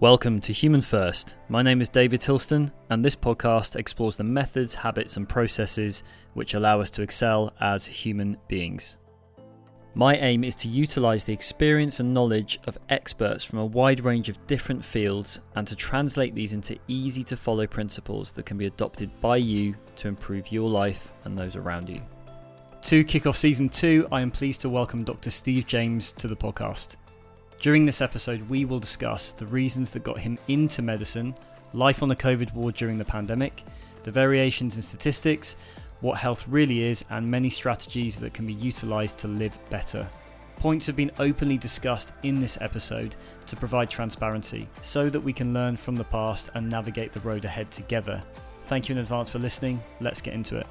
Welcome to Human First. My name is David Tilston, and this podcast explores the methods, habits, and processes which allow us to excel as human beings. My aim is to utilize the experience and knowledge of experts from a wide range of different fields and to translate these into easy to follow principles that can be adopted by you to improve your life and those around you. To kick off season two, I am pleased to welcome Dr. Steve James to the podcast. During this episode, we will discuss the reasons that got him into medicine, life on the COVID ward during the pandemic, the variations in statistics, what health really is, and many strategies that can be utilised to live better. Points have been openly discussed in this episode to provide transparency so that we can learn from the past and navigate the road ahead together. Thank you in advance for listening. Let's get into it.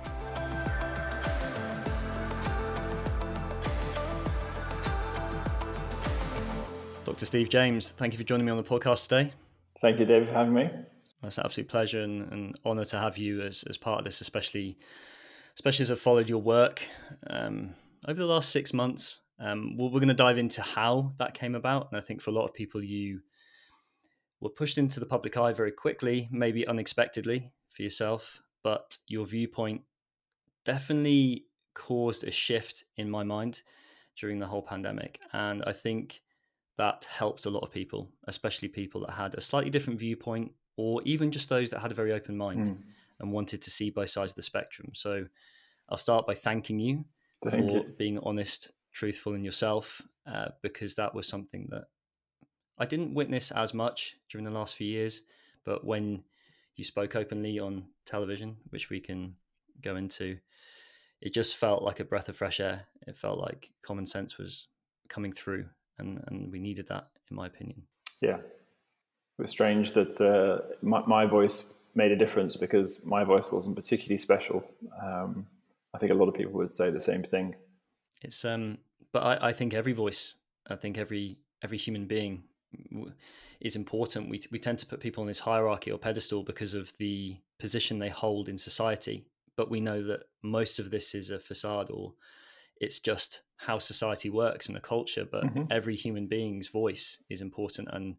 Dr. Steve James, thank you for joining me on the podcast today. Thank you, David, for having me. It's an absolute pleasure and, and honour to have you as, as part of this, especially especially as I've followed your work um, over the last six months. Um, we're, we're going to dive into how that came about, and I think for a lot of people, you were pushed into the public eye very quickly, maybe unexpectedly for yourself, but your viewpoint definitely caused a shift in my mind during the whole pandemic, and I think that helped a lot of people, especially people that had a slightly different viewpoint, or even just those that had a very open mind mm. and wanted to see both sides of the spectrum. So I'll start by thanking you Thank for you. being honest, truthful in yourself, uh, because that was something that I didn't witness as much during the last few years. But when you spoke openly on television, which we can go into, it just felt like a breath of fresh air. It felt like common sense was coming through and and we needed that, in my opinion. Yeah, it was strange that uh, my, my, voice made a difference because my voice wasn't particularly special. Um, I think a lot of people would say the same thing. It's um, but I, I think every voice, I think every every human being is important. We we tend to put people on this hierarchy or pedestal because of the position they hold in society, but we know that most of this is a facade or it's just how society works and a culture but mm-hmm. every human being's voice is important and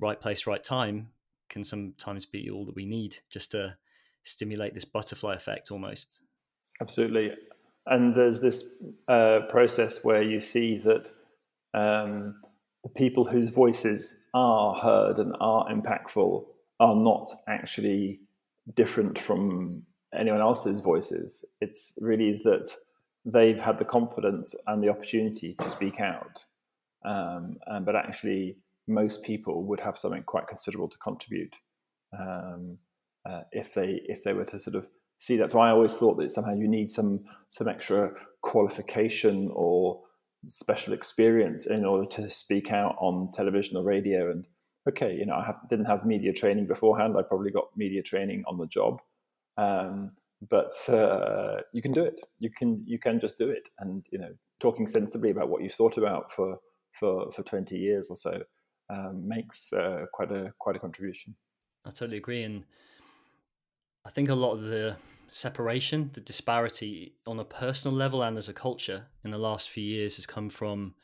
right place right time can sometimes be all that we need just to stimulate this butterfly effect almost. Absolutely. And there's this uh, process where you see that um, the people whose voices are heard and are impactful are not actually different from anyone else's voices. It's really that they've had the confidence and the opportunity to speak out. Um, but actually, most people would have something quite considerable to contribute um, uh, if they if they were to sort of see that. So I always thought that somehow you need some some extra qualification or special experience in order to speak out on television or radio. And okay, you know, I have, didn't have media training beforehand. I probably got media training on the job. Um, but uh, you can do it. You can you can just do it, and you know, talking sensibly about what you've thought about for for for twenty years or so um, makes uh, quite a quite a contribution. I totally agree, and I think a lot of the separation, the disparity on a personal level and as a culture in the last few years has come from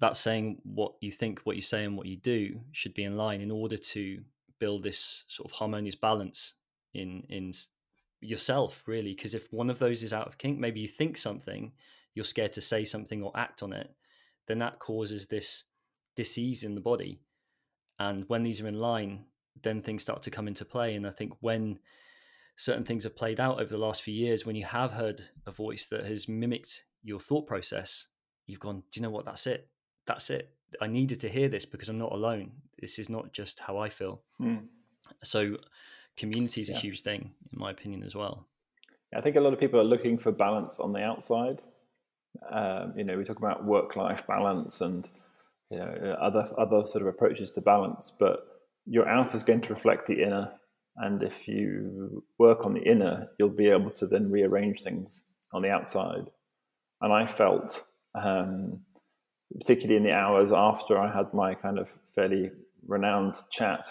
that saying what you think, what you say, and what you do should be in line in order to build this sort of harmonious balance in in yourself really because if one of those is out of kink maybe you think something you're scared to say something or act on it then that causes this disease in the body. And when these are in line then things start to come into play. And i think when certain things have played out over the last few years when you have heard a voice that has mimicked your thought process you've gone do you know what? That's it. That's it. I needed to hear this because i'm not alone. This is not just how i feel. Mm. so community is a huge thing, in my opinion, as well. I think a lot of people are looking for balance on the outside. Um, you know, we talk about work-life balance and you know other other sort of approaches to balance, but your outer is going to reflect the inner, and if you work on the inner, you'll be able to then rearrange things on the outside. And I felt, um, particularly in the hours after I had my kind of fairly renowned chat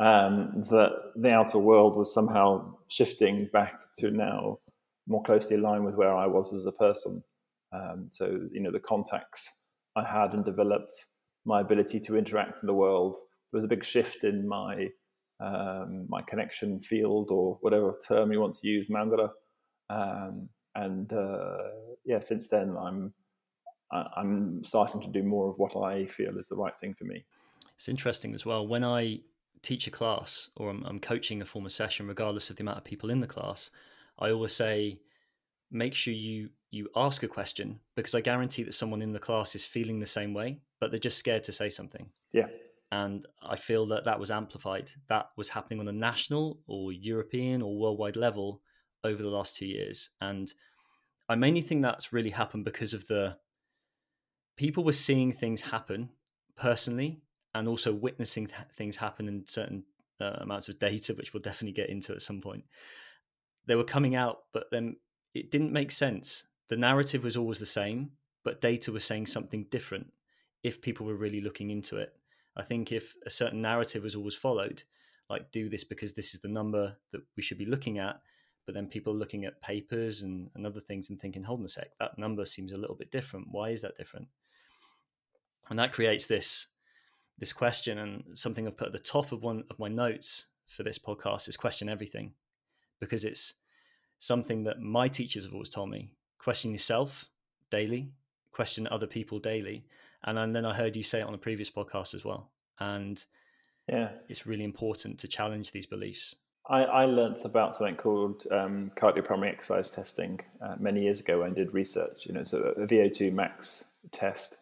um, that the outer world was somehow shifting back to now more closely aligned with where I was as a person. Um, so, you know, the contacts I had and developed, my ability to interact in the world there was a big shift in my um, my connection field or whatever term you want to use, mandala. Um, and uh, yeah, since then I'm I'm starting to do more of what I feel is the right thing for me. It's interesting as well. When I teach a class or I'm, I'm coaching a form of session, regardless of the amount of people in the class, I always say, make sure you you ask a question because I guarantee that someone in the class is feeling the same way, but they're just scared to say something. Yeah. And I feel that that was amplified. That was happening on a national or European or worldwide level over the last two years. And I mainly think that's really happened because of the people were seeing things happen personally and also witnessing th- things happen in certain uh, amounts of data, which we'll definitely get into at some point. They were coming out, but then it didn't make sense. The narrative was always the same, but data was saying something different if people were really looking into it. I think if a certain narrative was always followed, like do this because this is the number that we should be looking at, but then people are looking at papers and, and other things and thinking, hold on a sec, that number seems a little bit different. Why is that different? And that creates this this question and something I've put at the top of one of my notes for this podcast is question everything because it's something that my teachers have always told me question yourself daily question other people daily and then I heard you say it on a previous podcast as well and yeah it's really important to challenge these beliefs I, I learned about something called um, cardiopulmonary exercise testing uh, many years ago when I did research. You know, so a VO2 max test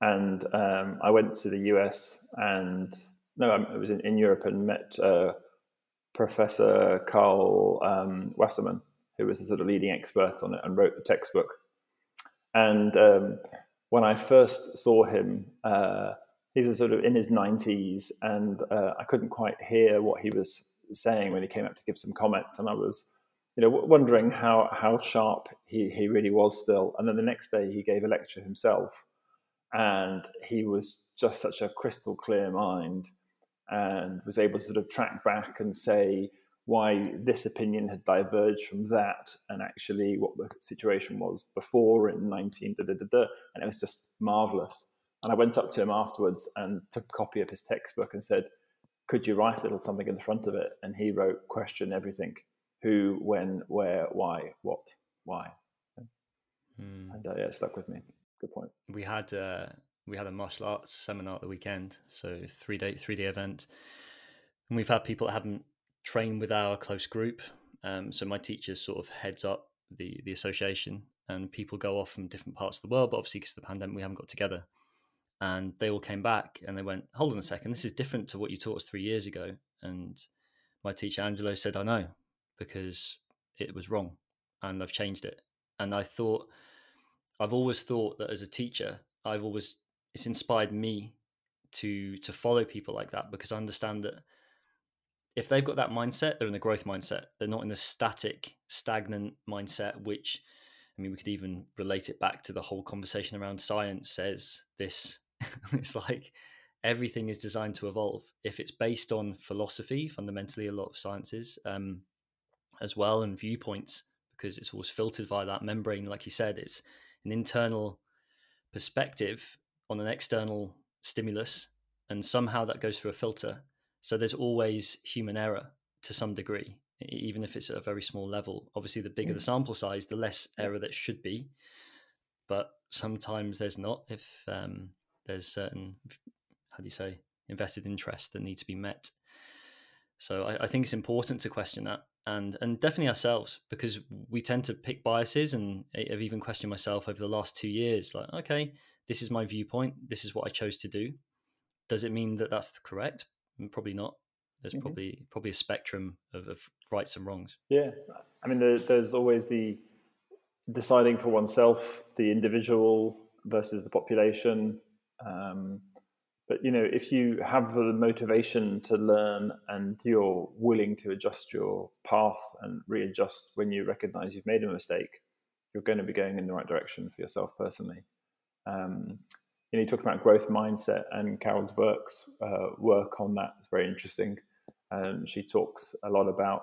and um, I went to the US and no, um, I was in, in Europe and met uh, Professor Karl um, Wasserman, who was the sort of leading expert on it and wrote the textbook. And um, when I first saw him, uh, he's a sort of in his 90s, and uh, I couldn't quite hear what he was saying when he came up to give some comments, and I was, you know, wondering how how sharp he he really was still. And then the next day, he gave a lecture himself and he was just such a crystal clear mind and was able to sort of track back and say why this opinion had diverged from that and actually what the situation was before in 19 da, da, da, da, and it was just marvelous and i went up to him afterwards and took a copy of his textbook and said could you write a little something in the front of it? And he wrote question everything. Who when where why what why? Hmm. and uh, yeah it stuck with me good point. We had uh, we had a martial arts seminar at the weekend, so three day three day event, and we've had people that haven't trained with our close group. Um, so my teacher sort of heads up the the association, and people go off from different parts of the world. But obviously, because of the pandemic, we haven't got together. And they all came back and they went, "Hold on a second, this is different to what you taught us three years ago." And my teacher Angelo said, "I know, because it was wrong, and I've changed it." And I thought I've always thought that as a teacher, I've always it's inspired me to to follow people like that because I understand that if they've got that mindset, they're in the growth mindset. They're not in the static, stagnant mindset, which I mean, we could even relate it back to the whole conversation around science says this. it's like everything is designed to evolve. If it's based on philosophy, fundamentally, a lot of sciences um, as well, and viewpoints, because it's always filtered via that membrane, like you said, it's an internal perspective on an external stimulus, and somehow that goes through a filter. So there's always human error to some degree, even if it's at a very small level. Obviously, the bigger mm. the sample size, the less error that should be. But sometimes there's not if um, there's certain, how do you say, invested interest that needs to be met. So I, I think it's important to question that and and definitely ourselves because we tend to pick biases and I've even questioned myself over the last two years like okay this is my viewpoint. This is what I chose to do. Does it mean that that's correct? Mm, probably not. There's mm-hmm. probably probably a spectrum of, of, rights and wrongs. Yeah. I mean there, there's always the deciding for oneself the individual versus the population. Um, but you know if you have the motivation to learn and you're willing to adjust your path and readjust when you recognize you've made a mistake you're going to be going in the right direction for yourself personally. Um, you know you talked about growth mindset and carol dweck's uh, work on that is very interesting. Um, she talks a lot about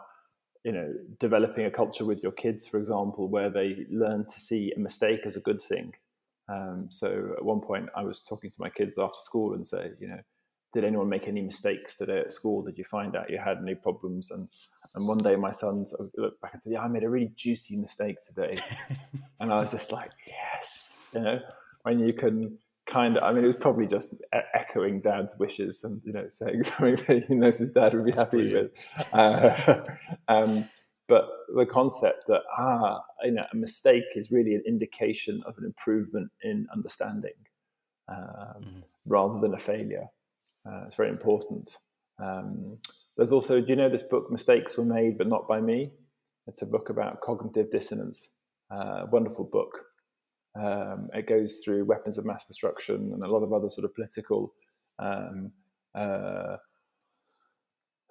you know developing a culture with your kids for example where they learn to see a mistake as a good thing um, so at one point, I was talking to my kids after school and say, you know, did anyone make any mistakes today at school? Did you find out you had any problems? And and one day my son sort of looked back and said, "Yeah, I made a really juicy mistake today," and I was just like, "Yes," you know, when you can kind of. I mean, it was probably just echoing Dad's wishes and you know saying something that he knows his dad would be That's happy brilliant. with. Uh, um, but the concept that ah, you know, a mistake is really an indication of an improvement in understanding, um, mm. rather than a failure. Uh, it's very important. Um, there's also, do you know this book, Mistakes Were Made But Not By Me? It's a book about cognitive dissonance. Uh, wonderful book. Um, it goes through weapons of mass destruction and a lot of other sort of political um, uh,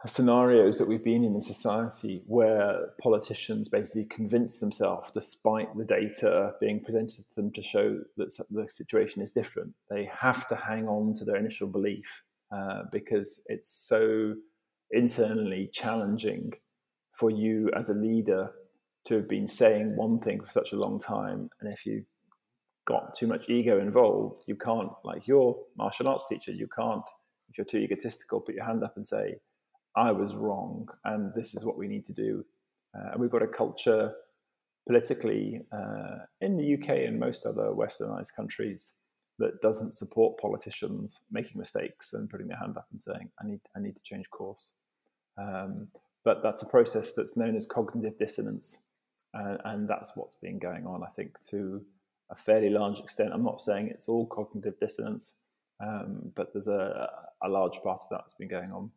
scenarios that we've been in in society where politicians basically convince themselves, despite the data being presented to them to show that the situation is different, they have to hang on to their initial belief uh, because it's so internally challenging for you as a leader to have been saying one thing for such a long time. And if you've got too much ego involved, you can't, like your martial arts teacher, you can't, if you're too egotistical, put your hand up and say, I was wrong, and this is what we need to do. Uh, and we've got a culture politically uh, in the UK and most other westernized countries that doesn't support politicians making mistakes and putting their hand up and saying, "I need, I need to change course." Um, but that's a process that's known as cognitive dissonance, uh, and that's what's been going on, I think, to a fairly large extent. I'm not saying it's all cognitive dissonance, um, but there's a, a large part of that that's been going on.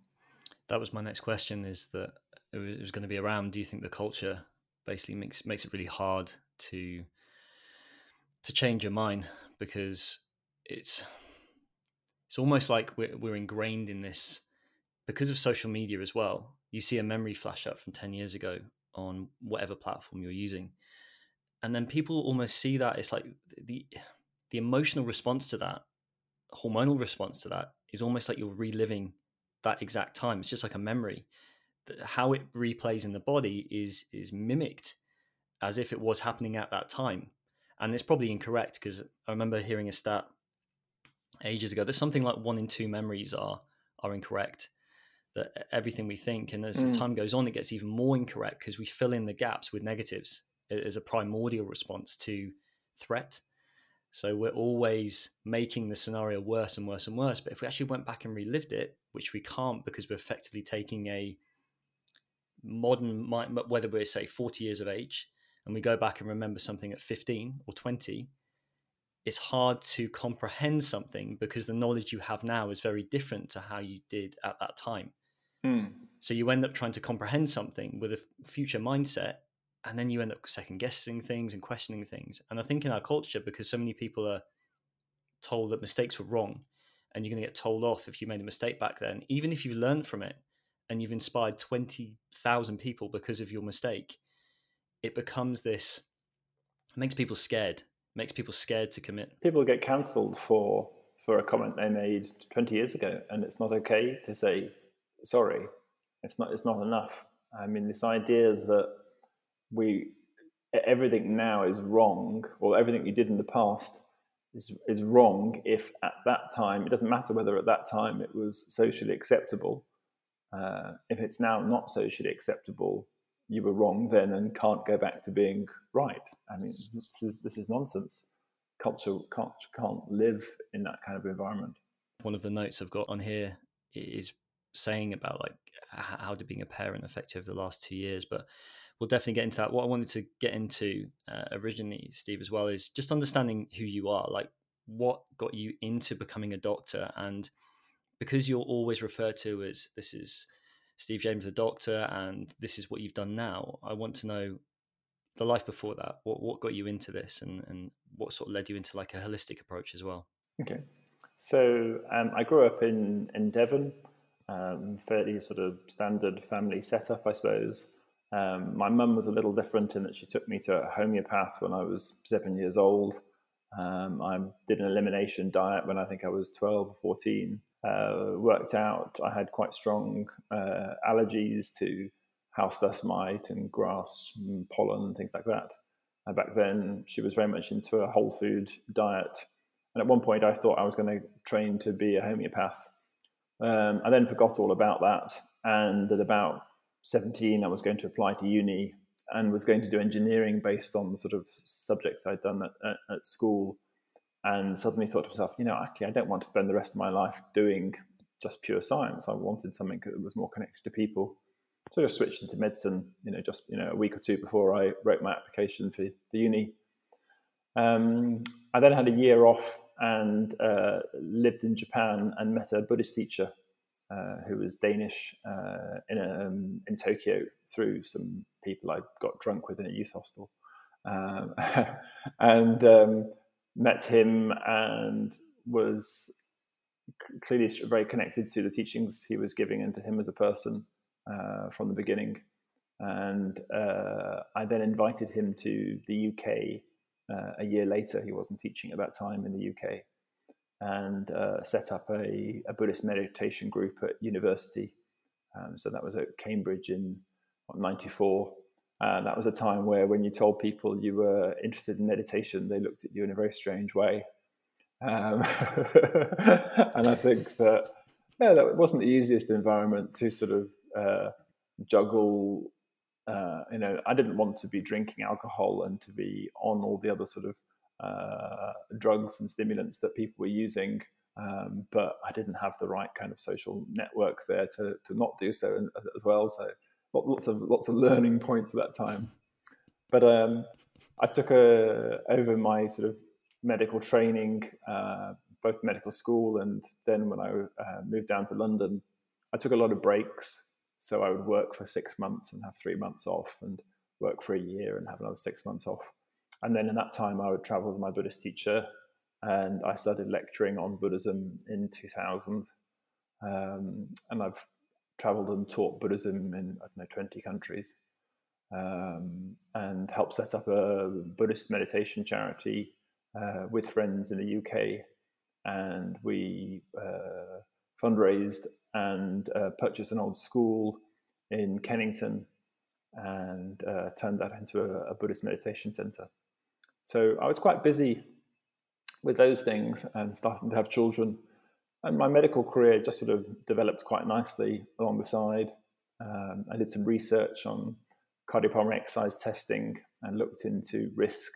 That was my next question: is that it was, it was going to be around? Do you think the culture basically makes makes it really hard to to change your mind because it's it's almost like we're, we're ingrained in this because of social media as well. You see a memory flash up from 10 years ago on whatever platform you're using. And then people almost see that it's like the the emotional response to that, hormonal response to that is almost like you're reliving that exact time. It's just like a memory. How it replays in the body is is mimicked as if it was happening at that time. And it's probably incorrect because I remember hearing a stat ages ago. There's something like one in two memories are are incorrect. That everything we think, and as, mm. as time goes on, it gets even more incorrect because we fill in the gaps with negatives as a primordial response to threat. So we're always making the scenario worse and worse and worse. But if we actually went back and relived it, which we can't because we're effectively taking a modern, mind, whether we're say 40 years of age, and we go back and remember something at 15 or 20, it's hard to comprehend something because the knowledge you have now is very different to how you did at that time. Mm. So you end up trying to comprehend something with a future mindset, and then you end up second guessing things and questioning things. And I think in our culture, because so many people are told that mistakes were wrong, and you're going to get told off if you made a mistake back then, even if you learned from it and you've inspired 20,000 people because of your mistake, it becomes this, it makes people scared it makes people scared to commit. People get cancelled for for a comment they made 20 years ago, and it's not okay to say sorry. It's not. It's not enough. I mean, this idea that we everything now is wrong, or everything you did in the past is is wrong. If at that time, it doesn't matter whether at that time it was socially acceptable. Uh, if it's now not socially acceptable, you were wrong then and can't go back to being right. I mean, this is this is nonsense. Culture can't can't live in that kind of environment. One of the notes I've got on here is saying about like how did being a parent affect you over the last two years, but we'll definitely get into that. What I wanted to get into uh, originally, Steve, as well, is just understanding who you are. Like, what got you into becoming a doctor, and because you're always referred to as this is Steve James, the doctor, and this is what you've done now. I want to know the life before that. What what got you into this, and and what sort of led you into like a holistic approach as well. Okay, so um, I grew up in in Devon, um, fairly sort of standard family setup, I suppose. Um, my mum was a little different in that she took me to a homeopath when I was seven years old. Um, I did an elimination diet when I think I was 12 or 14 uh, worked out I had quite strong uh, allergies to house dust mite and grass and pollen and things like that. And back then, she was very much into a whole food diet. And at one point, I thought I was going to train to be a homeopath. Um, I then forgot all about that. And at about 17, I was going to apply to uni and was going to do engineering based on the sort of subjects I'd done at, at, at school. And suddenly thought to myself, you know, actually, I don't want to spend the rest of my life doing just pure science. I wanted something that was more connected to people. So I just switched into medicine, you know, just you know a week or two before I wrote my application for the uni. Um, I then had a year off and uh, lived in Japan and met a Buddhist teacher uh, who was Danish uh, in, a, um, in Tokyo through some people I got drunk with in a youth hostel. Um, and um, met him and was clearly very connected to the teachings he was giving and to him as a person uh, from the beginning. And uh, I then invited him to the UK uh, a year later. He wasn't teaching at that time in the UK, and uh, set up a, a, Buddhist meditation group at university. Um, so that was at Cambridge in '94. And that was a time where, when you told people you were interested in meditation, they looked at you in a very strange way. Um, and I think that yeah, that wasn't the easiest environment to sort of uh, juggle. Uh, you know, I didn't want to be drinking alcohol and to be on all the other sort of uh, drugs and stimulants that people were using. Um, but I didn't have the right kind of social network there to, to not do so as well. So lots of lots of learning points at that time. But um, I took a, over my sort of medical training, uh, both medical school and then when I uh, moved down to London, I took a lot of breaks. So I would work for six months and have three months off, and work for a year and have another six months off. And then in that time, I would travel with my Buddhist teacher, and I started lecturing on Buddhism in 2000. Um, and I've traveled and taught Buddhism in I don't know 20 countries, um, and helped set up a Buddhist meditation charity uh, with friends in the UK, and we uh, fundraised and uh, purchased an old school in Kennington and uh, turned that into a, a, Buddhist meditation center. So I was quite busy with those things and starting to have children. And my medical career just sort of developed quite nicely along the side. Um, I did some research on cardiopulmonary exercise testing and looked into risk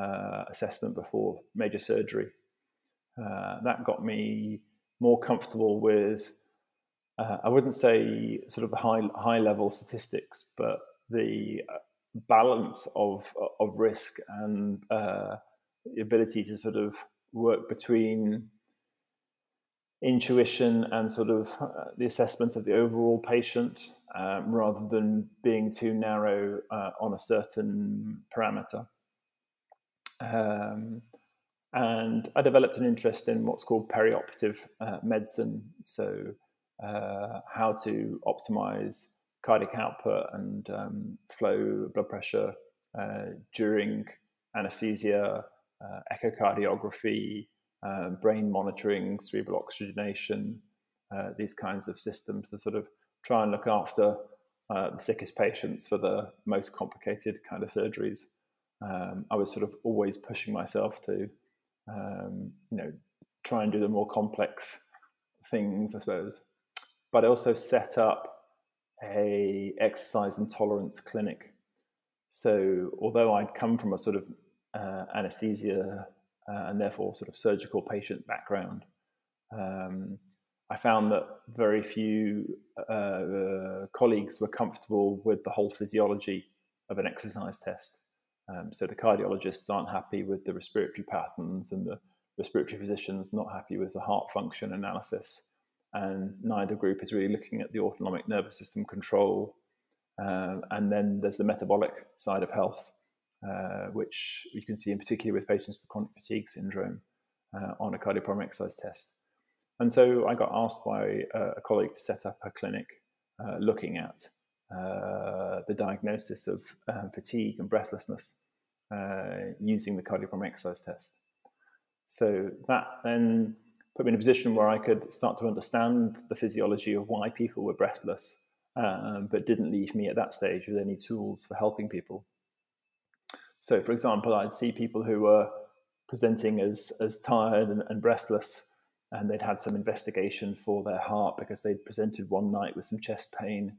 uh, assessment before major surgery. Uh, that got me more comfortable with, uh, I wouldn't say sort of the high high level statistics, but the uh, balance of of risk and uh, the ability to sort of work between intuition and sort of uh, the assessment of the overall patient um, rather than being too narrow on a certain parameter. Um, and I developed an interest in what's called perioperative uh, medicine. So, uh, how to optimize cardiac output and um, flow, blood pressure uh, during anesthesia, uh, echocardiography, uh, brain monitoring, cerebral oxygenation, uh, these kinds of systems to sort of try and look after the sickest patients for the most complicated kind of surgeries um, I was sort of always pushing myself to, um, you know, try and do the more complex things, I suppose. But I also set up a exercise intolerance clinic. So although I'd come from a sort of uh, anesthesia uh, and therefore sort of surgical patient background, um, I found that very few uh, colleagues were comfortable with the whole physiology of an exercise test. Um, so the cardiologists aren't happy with the respiratory patterns, and the respiratory physicians not happy with the heart function analysis. And neither group is really looking at the autonomic nervous system control. Um, and then there's the metabolic side of health, uh, which you can see in particular with patients with chronic fatigue syndrome uh, on a cardiopulmonary exercise test. And so I got asked by a colleague to set up a clinic uh, looking at uh, the diagnosis of um, fatigue and breathlessness uh, using the cardiopulmonary exercise test. So that then put me in a position where I could start to understand the physiology of why people were breathless, um, but didn't leave me at that stage with any tools for helping people. So, for example, I'd see people who were presenting as, as tired and, and breathless, and they'd had some investigation for their heart because they'd presented one night with some chest pain.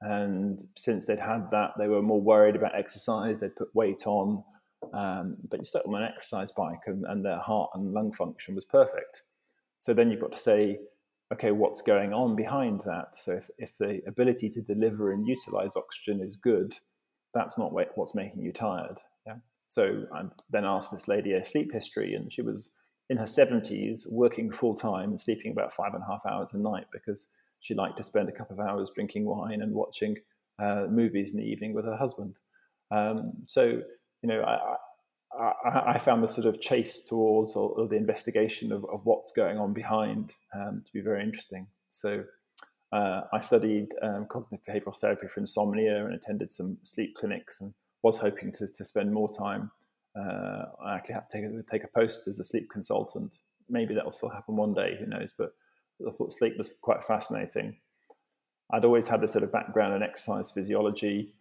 And since they'd had that, they were more worried about exercise. They'd put weight on, um, but you stuck them on an exercise bike, and, and their heart and lung function was perfect. So then you've got to say, okay, what's going on behind that? So if, if the ability to deliver and utilize oxygen is good, that's not what's making you tired. Yeah. So I then asked this lady a sleep history, and she was in her 70s working full time and sleeping about five and a half hours a night because she liked to spend a couple of hours drinking wine and watching uh, movies in the evening with her husband. Um, so, you know, I, I, found the sort of chase towards or, or the investigation of, of, what's going on behind um, to be very interesting. So, uh, I studied um, cognitive behavioral therapy for insomnia and attended some sleep clinics and was hoping to, to spend more time. Uh, I actually had to take a, take a post as a sleep consultant. Maybe that will still happen one day, who knows? But I thought sleep was quite fascinating. I'd always had this sort of background in exercise physiology.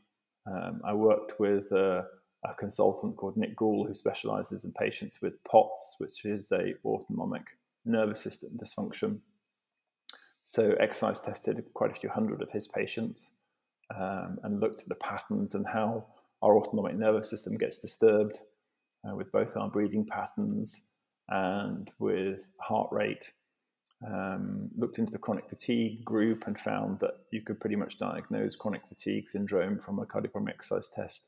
Um, I worked with a, a, consultant called Nick Gall who specializes in patients with POTS, which is a autonomic nervous system dysfunction. So exercise tested quite a few hundred of his patients um, and looked at the patterns and how our autonomic nervous system gets disturbed uh, with both our breathing patterns and with heart rate um, looked into the chronic fatigue group and found that you could pretty much diagnose chronic fatigue syndrome from a cardiopulmonary exercise test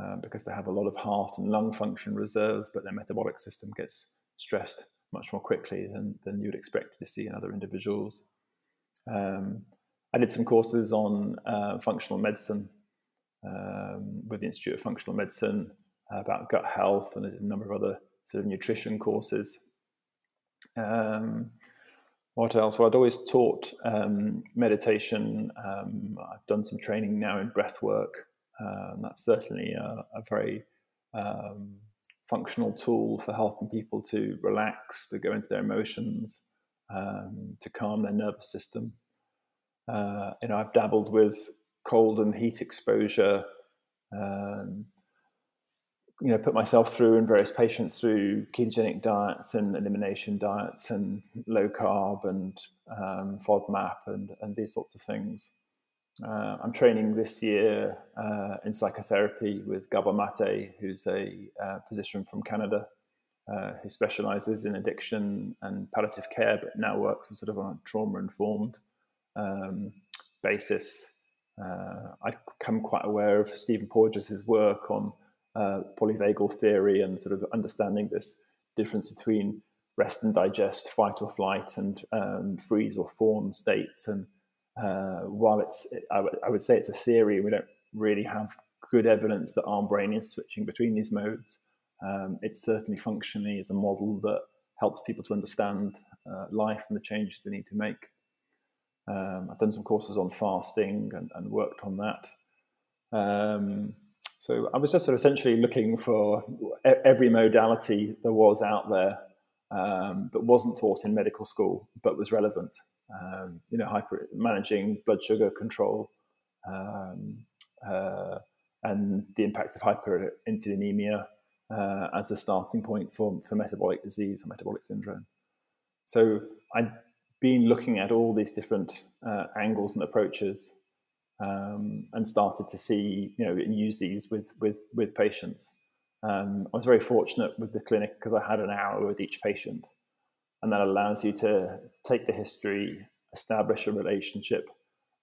uh, because they have a lot of heart and lung function reserve, but their metabolic system gets stressed much more quickly than, than you'd expect to see in other individuals. Um, I did some courses on uh, functional medicine um, with the Institute of Functional Medicine uh, about gut health and a number of other sort of nutrition courses. Um, what else? Well, I'd always taught um, meditation. Um, I've done some training now in breath work. Um, that's certainly a, a very um, functional tool for helping people to relax, to go into their emotions, um, to calm their nervous system. Uh, know, I've dabbled with cold and heat exposure. Um, you know put myself through and various patients through ketogenic diets and elimination diets and low carb and um, FODMAP and and these sorts of things. Uh, I'm training this year uh, in psychotherapy with Gabor Mate, who's a uh, physician from Canada uh, who specializes in addiction and palliative care, but now works sort of on a trauma informed um, basis. Uh, I've become quite aware of Stephen Porges' work on uh, polyvagal theory and sort of understanding this difference between rest and digest, fight or flight, and um, freeze or fawn states. And uh, while it's, I, w- I would say it's a theory, we don't really have good evidence that our brain is switching between these modes. Um, it certainly functionally is a model that helps people to understand uh, life and the changes they need to make. Um, I've done some courses on fasting and, and worked on that. Um, so I was just sort of essentially looking for every modality there was out there um, that wasn't taught in medical school but was relevant. Um, you know, hyper managing blood sugar control um, uh, and the impact of hyperinsulinemia uh, as a starting point for, for metabolic disease or metabolic syndrome. So I'd been looking at all these different uh, angles and approaches um, and started to see, you know, and use these with with with patients. Um, I was very fortunate with the clinic because I had an hour with each patient, and that allows you to take the history, establish a relationship,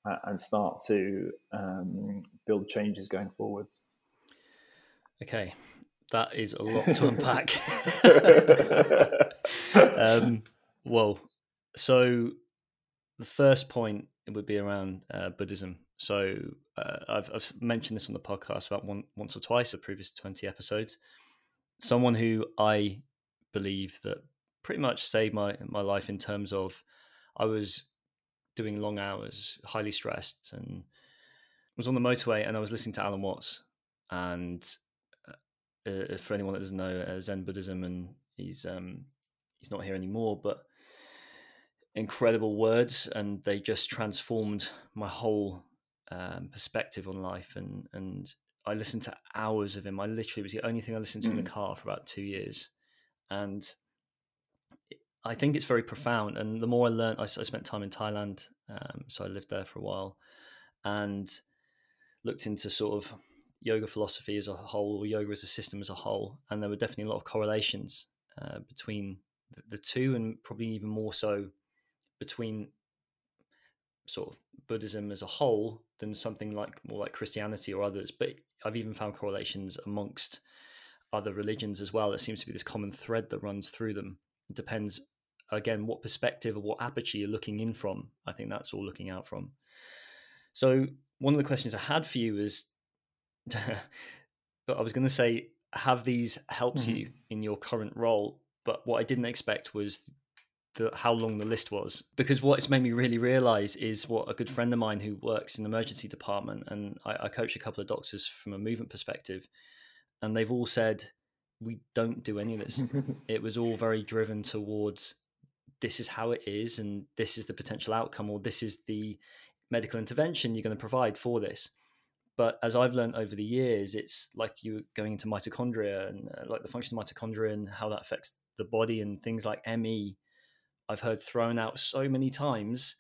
uh, and start to um, build changes going forwards. Okay, that is a lot to unpack. um, well, so the first point would be around uh, Buddhism so uh, I've, I've mentioned this on the podcast about one, once or twice, the previous 20 episodes. Someone who I believe that pretty much saved my, my life in terms of I was doing long hours, highly stressed, and was on the motorway and I was listening to Alan Watts. And uh, uh for anyone that doesn't know uh, Zen Buddhism, and he's um, he's not here anymore, but incredible words, and they just transformed my whole um, perspective on life, and and I listened to hours of him. I literally was the only thing I listened to mm. in the mm. car for about two years, and I think it's very profound. And the more I learned, I, I spent time in Thailand, um, so I lived there for a while, and looked into sort of yoga philosophy as a whole, or yoga as a system as a whole, and there were definitely a lot of correlations uh, between the, the two, and probably even more so between sort of Buddhism as a whole than something like more like Christianity or others. But I've even found correlations amongst other religions as well. There seems to be this common thread that runs through them. It depends again what perspective or what aperture you're looking in from. I think that's all looking out from. So one of the questions I had for you is, but I was going to say, have these helped mm-hmm. you in your current role? But what I didn't expect was the, how long the list was because what it's made me really realize is what a good friend of mine who works in the emergency department and I, I coach a couple of doctors from a movement perspective and they've all said we don't do any of this it was all very driven towards this is how it is and this is the potential outcome or this is the medical intervention you're going to provide for this but as i've learned over the years it's like you going into mitochondria and uh, like the function of mitochondria and how that affects the body and things like ME I've heard thrown out so many times,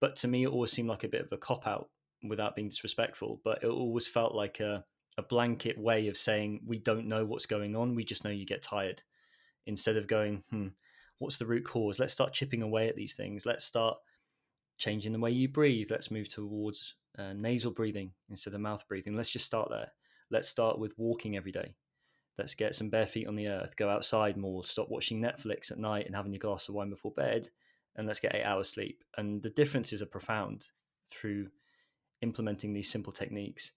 but to me, it always seemed like a bit of a cop out without being disrespectful. But it always felt like a, a blanket way of saying, we don't know what's going on, we just know you get tired. Instead of going, hmm, what's the root cause? Let's start chipping away at these things. Let's start changing the way you breathe. Let's move towards uh, nasal breathing instead of mouth breathing. Let's just start there. Let's start with walking every day. Let's get some bare feet on the earth, go outside more, stop watching Netflix at night and having your glass of wine before bed, and let's get eight hours sleep. And the differences are profound through implementing these simple techniques.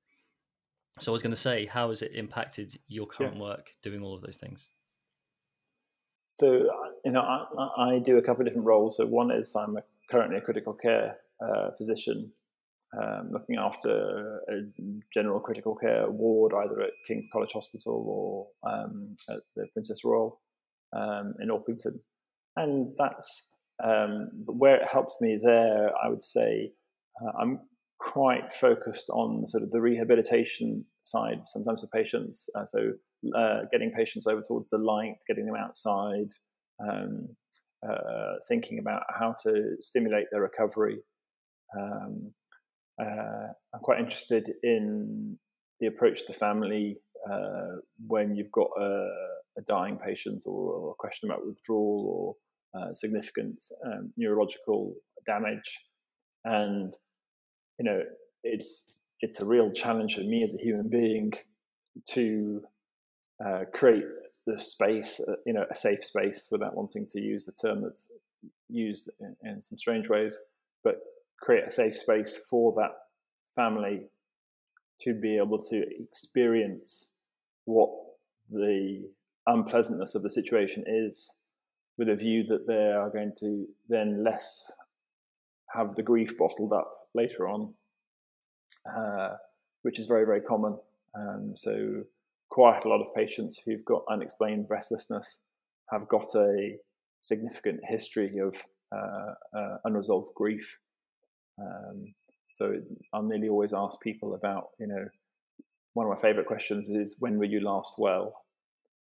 So I was going to say, how has it impacted your current yeah. work doing all of those things? So you know, I, I, do a couple of different roles. So one is I'm a, currently a critical care uh, physician, um, looking after a general critical care ward either at King's College Hospital or um, at the Princess Royal um, in Orpington. And that's um, where it helps me there, I would say uh, I'm quite focused on sort of the rehabilitation side sometimes for patients. Uh, so uh, getting patients over towards the light, getting them outside, um, uh, thinking about how to stimulate their recovery. Um, uh, I'm quite interested in the approach to family uh, when you've got a, a dying patient or, or, a question about withdrawal or uh, significant um, neurological damage, and you know it's it's a real challenge for me as a human being to uh, create the space, uh, you know, a safe space without wanting to use the term that's used in, in some strange ways, but create a safe space for that family to be able to experience what the unpleasantness of the situation is with a view that they are going to then less have the grief bottled up later on, uh, which is very, very common. Um, so, quite a lot of patients who've got unexplained breathlessness have got a significant history of uh, uh, unresolved grief. Um, so I'll nearly always ask people about, you know, one of my favorite questions is, when were you last well?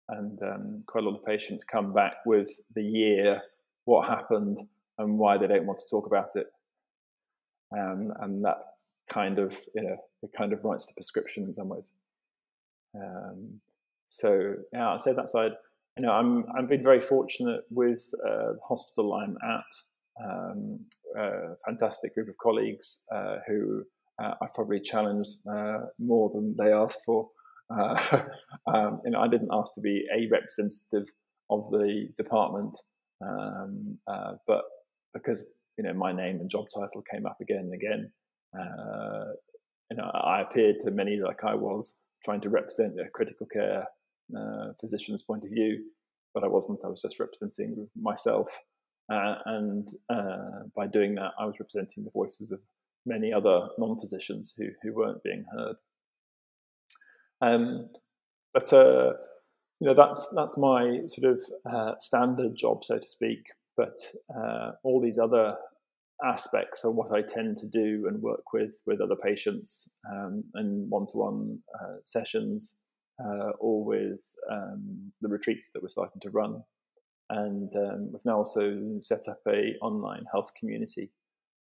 And um, quite a lot of patients come back with the year, what happened, and why they don't want to talk about it. Um, and that kind of, you know, it kind of writes the prescription in some ways. Um, so yeah, I'd say that side. You know, I'm I've been very fortunate with uh, the hospital I'm at um, a fantastic group of colleagues uh, who uh, I've probably challenged uh, more than they asked for. Uh, um, you know, I didn't ask to be a representative of the department, um, uh, but because you know my name and job title came up again and again, you know, I appeared to many like I was trying to represent a critical care physician's point of view, but I wasn't. I was just representing myself. Uh, and uh, by doing that, I was representing the voices of many other non-physicians who who weren't being heard. Um, but uh, you know that's that's my sort of uh, standard job, so to speak. But uh, all these other aspects are what I tend to do and work with with other patients um, and one-to-one uh, sessions, or with um, the retreats that we're starting to run. and um, we've now also set up a online health community.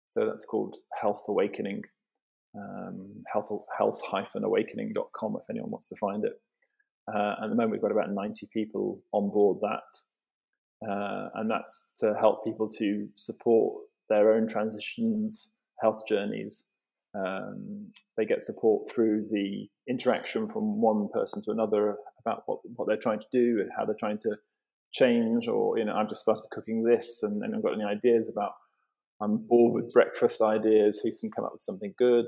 So that's called Health Awakening, um, health health hyphen awakening.com if anyone wants to find it. Uh, at the moment, we've got about 90 people on board that. Uh, and that's to help people to support their own transitions, health journeys. Um, they get support through the interaction from one person to another about what, what they're trying to do and how they're trying to change. Or, you know, I've just started cooking this and, and I've got any ideas about I'm bored with breakfast ideas. Who can come up with something good?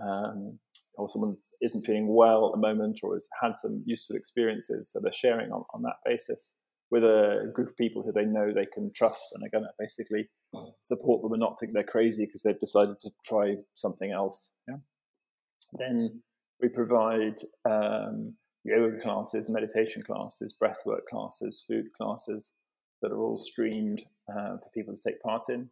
Um, or someone isn't feeling well at the moment or has had some useful experiences. So they're sharing on, on that basis with a group of people who they know they can trust and are going to basically support them and not think they're crazy because they've decided to try something else. Yeah? Then we provide um, yoga classes, meditation classes, breathwork classes, food classes that are all streamed uh, for people to take part in.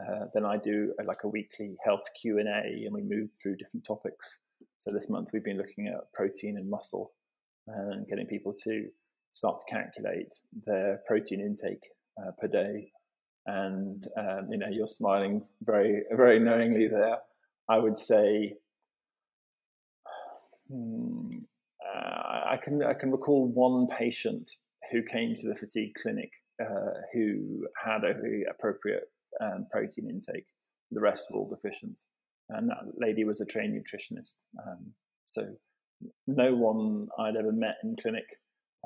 Uh, then I do a, like a weekly health Q and A, and we move through different topics. So this month we've been looking at protein and muscle, and getting people to start to calculate their protein intake uh, per day. And um, you know, you're smiling very, very knowingly there. I would say, hmm, uh, I can I can recall one patient who came to the fatigue clinic uh, who had a very appropriate um, protein intake. The rest were all deficient. And that lady was a trained nutritionist. Um, so no one I'd ever met in clinic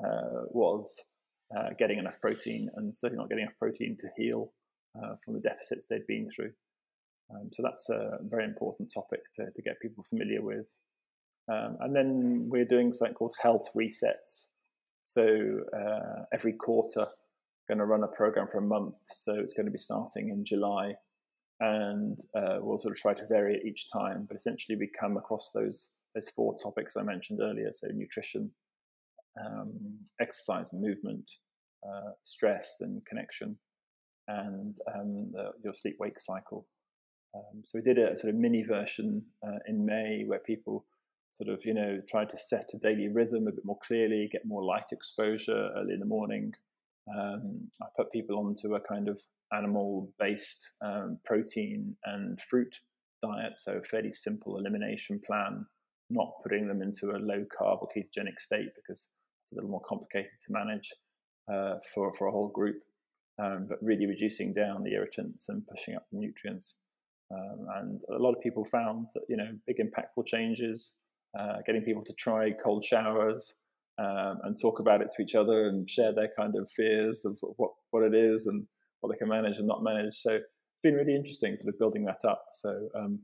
uh, was uh, getting enough protein and certainly not getting enough protein to heal uh, from the deficits they'd been through. Um, so that's a very important topic to, to get people familiar with. Um, and then we're doing something called health resets. So uh, every quarter, going to run a program for a month. So it's going to be starting in July, and uh, we'll sort of try to vary it each time. But essentially, we come across those those four topics I mentioned earlier: so nutrition, um, exercise and movement, uh, stress and connection, and um, the, your sleep wake cycle. Um, so we did a sort of mini version uh, in May where people sort of you know tried to set a daily rhythm a bit more clearly, get more light exposure early in the morning, um, I put people onto a kind of animal based um, protein and fruit diet, so a fairly simple elimination plan, not putting them into a low carb or ketogenic state because it's a little more complicated to manage uh, for, for a whole group, um, but really reducing down the irritants and pushing up the nutrients. Um, and a lot of people found that, you know, big impactful changes, uh, getting people to try cold showers, um, and talk about it to each other and share their kind of fears of what, what it is and what they can manage and not manage. So it's been really interesting sort of building that up. So um,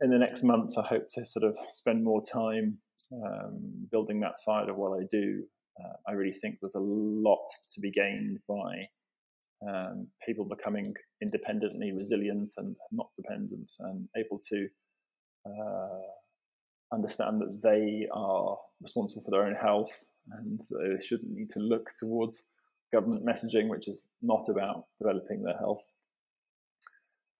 in the next months, I hope to sort of spend more time um, building that side of what I do. Uh, I really think there's a lot to be gained by um, people becoming independently resilient and not dependent and able to uh, understand that they are responsible for their own health and they shouldn't need to look towards government messaging, which is not about developing their health.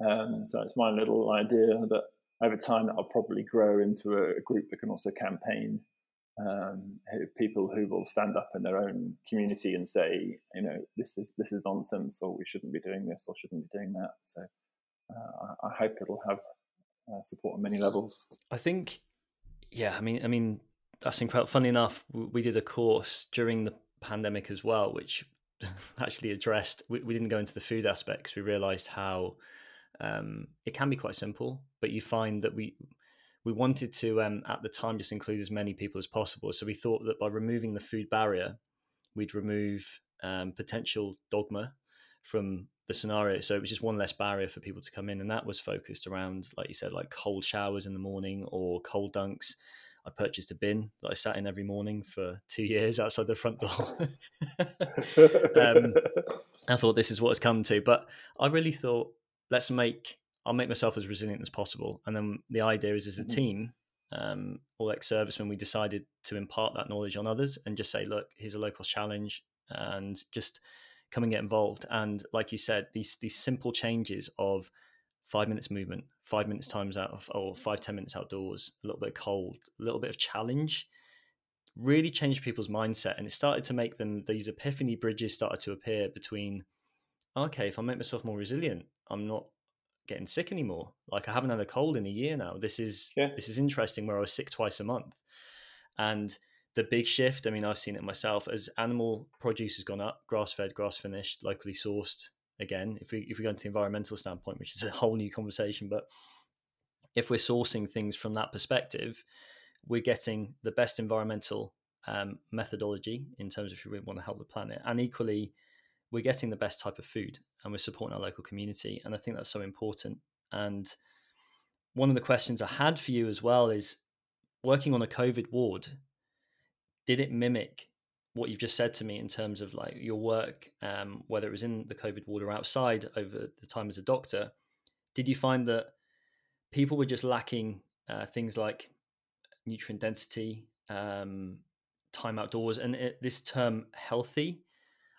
Um, so it's my little idea that over time that will probably grow into a, group that can also campaign um, people who will stand up in their own community and say, you know, this is this is nonsense, or we shouldn't be doing this, or shouldn't be doing that. So uh, I, hope it'll have uh, support on many levels. I think yeah, I mean, I mean, that's incredible. Funny enough, we did a course during the pandemic as well, which actually addressed. We, we didn't go into the food aspects. We realised how um, it can be quite simple, but you find that we we wanted to um, at the time just include as many people as possible. So we thought that by removing the food barrier, we'd remove um, potential dogma from the scenario. So it was just one less barrier for people to come in, and that was focused around, like you said, like cold showers in the morning or cold dunks. I purchased a bin that I sat in every morning for two years outside the front door. um, I thought this is what it's come to, but I really thought let's make I'll make myself as resilient as possible. And then the idea is, as a mm-hmm. team, um, all ex-service servicemen, we decided to impart that knowledge on others and just say, look, here's a low cost challenge, and just come and get involved. And like you said, these these simple changes of five minutes movement, five minutes times out of, or five ten minutes outdoors, a little bit of cold, a little bit of challenge, really changed people's mindset and it started to make them these epiphany bridges started to appear between okay if i make myself more resilient i'm not getting sick anymore. Like i haven't had a cold in a year now. This is yeah. this is interesting where i was sick twice a month. And the big shift i mean i've seen it myself as animal produce has gone up grass fed grass finished locally sourced again if we if we go into the environmental standpoint which is a whole new conversation but if we're sourcing things from that perspective we're getting the best environmental um, methodology in terms of if we want to help the planet, and equally, we're getting the best type of food, and we're supporting our local community, and I think that's so important. And one of the questions I had for you as well is working on a COVID ward. Did it mimic what you've just said to me in terms of like your work, um, whether it was in the COVID ward or outside over the time as a doctor? Did you find that people were just lacking uh, things like nutrient density, um, time outdoors, and it, this term healthy.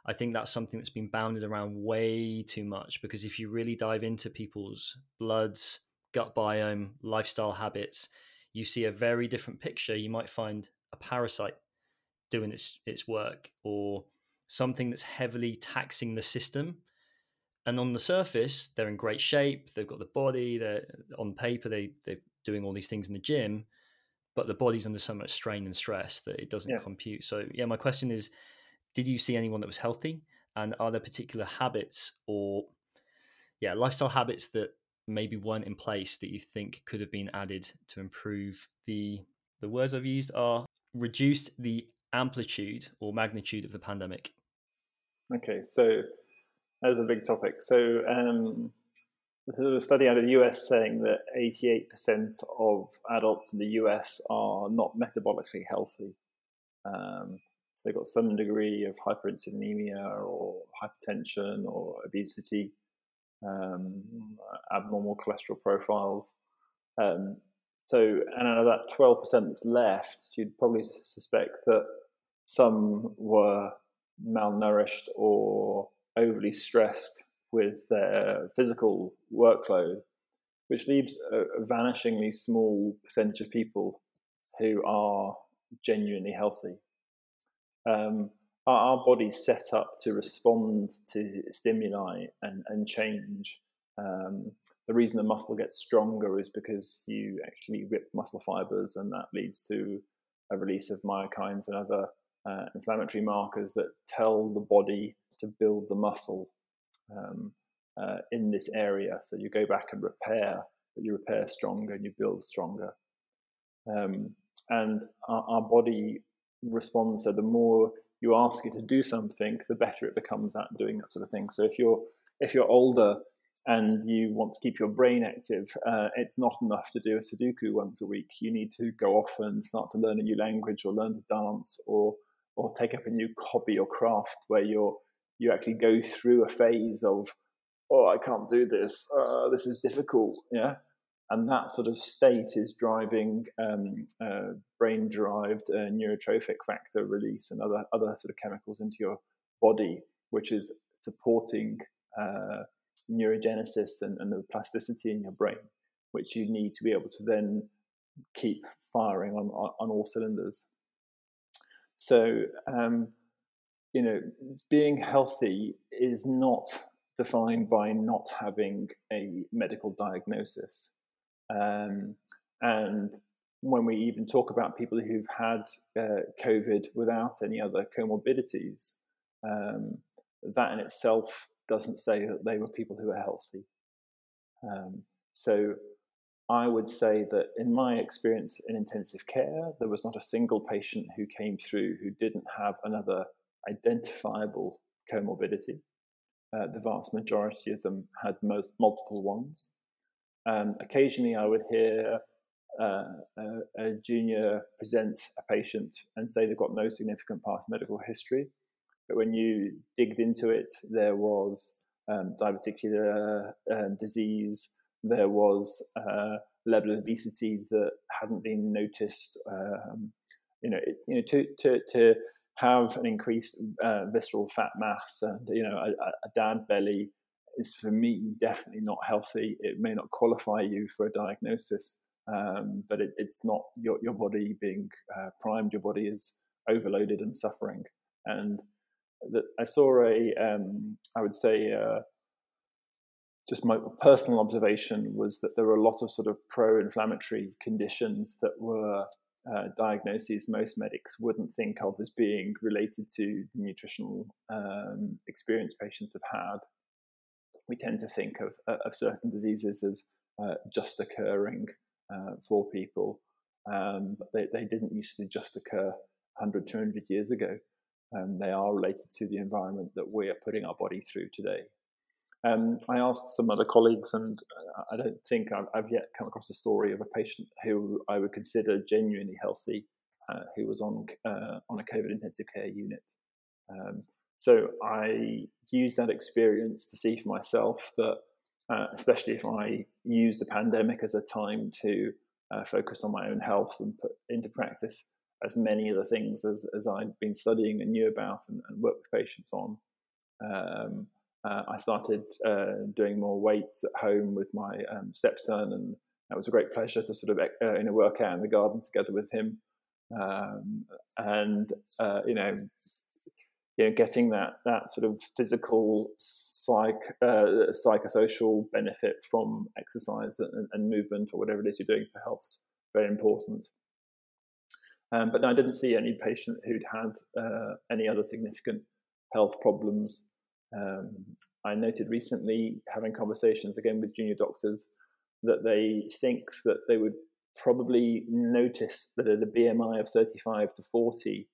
I think that's something that's been bounded around way too much because if you really dive into people's bloods, gut biome, lifestyle habits, you see a very different picture. You might find a parasite doing its its work or something that's heavily taxing the system. And on the surface, they're in great shape. They've got the body. They're on paper. They they're doing all these things in the gym, but the body's under so much strain and stress that it doesn't yeah. compute. So, yeah, my question is did you see anyone that was healthy? And are there particular habits or, yeah, lifestyle habits that maybe weren't in place that you think could have been added to improve the the words I've used are reduced the amplitude or magnitude of the pandemic? Okay, so that's a big topic. So um, there's a study out of the US saying that 88% of adults in the US are not metabolically healthy. Um, so they've got some degree of hyperinsulinemia or hypertension or obesity, um, abnormal cholesterol profiles. Um, so, and out of that 12% that's left, you'd probably suspect that some were malnourished or overly stressed with their physical workload, which leaves a, a vanishingly small percentage of people who are genuinely healthy. Um, our, our body's set up to respond to stimuli and, and change. Um, the reason the muscle gets stronger is because you actually rip muscle fibers, and that leads to a release of myokines and other uh, inflammatory markers that tell the body to build the muscle um, uh, in this area. So you go back and repair, but you repair stronger and you build stronger. Um, and our, our, body responds. So the more you ask it to do something, the better it becomes at doing that sort of thing. So if you're if you're older and you want to keep your brain active, uh, it's not enough to do a Sudoku once a week. You need to go off and start to learn a new language or learn to dance or or take up a new hobby or craft where you're you actually go through a phase of, oh, I can't do this. Uh, this is difficult. Yeah. And that sort of state is driving um, uh, brain-derived uh, neurotrophic factor release and other other sort of chemicals into your body, which is supporting uh, neurogenesis and, and the plasticity in your brain, which you need to be able to then keep firing on on, all cylinders. So um, you know, being healthy is not defined by not having a medical diagnosis. Um, and when we even talk about people who've had uh, COVID without any other comorbidities, um, that in itself doesn't say that they were people who are healthy. Um, so I would say that in my experience in intensive care, there was not a single patient who came through who didn't have another identifiable comorbidity. Uh, the vast majority of them had most, multiple ones. Um, occasionally, I would hear uh, a, a, junior present a patient and say they've got no significant past medical history. But when you digged into it, there was um, diverticular uh, disease, there was uh, level of obesity that hadn't been noticed. Um, you know, it, you know, to, to, to have an increased uh, visceral fat mass and you know a, a dad belly is for me definitely not healthy. It may not qualify you for a diagnosis, um, but it, it's not your your body being uh, primed. Your body is overloaded and suffering. And that I saw a, um, I would say, uh, just my personal observation was that there were a lot of sort of pro-inflammatory conditions that were uh, diagnoses most medics wouldn't think of as being related to the nutritional um, experience patients have had. We tend to think of, uh, of certain diseases as uh, just occurring uh, for people, um, but they, they didn't used to just occur 100, 200 years ago. Um, they are related to the environment that we are putting our body through today. Um, I asked some other colleagues, and uh, I don't think I've, I've, yet come across a story of a patient who I would consider genuinely healthy, uh, who was on uh, on a COVID intensive care unit. Um, so I used that experience to see for myself that, uh, especially if I use the pandemic as a time to uh, focus on my own health and put into practice as many of the things as, as I'd been studying and knew about and, and worked with patients on. Um, uh, I started uh, doing more weights at home with my um, stepson, and that was a great pleasure to sort of uh, you know work out in the garden together with him, um, and uh, you know. You know, getting that that sort of physical, psych, uh, psychosocial benefit from exercise and, and, movement or whatever it is you're doing for health is very important. Um, but I didn't see any patient who'd had uh, any other significant health problems um, I noted recently, having conversations again with junior doctors, that they think that they would probably notice that at a BMI of 35 to 40,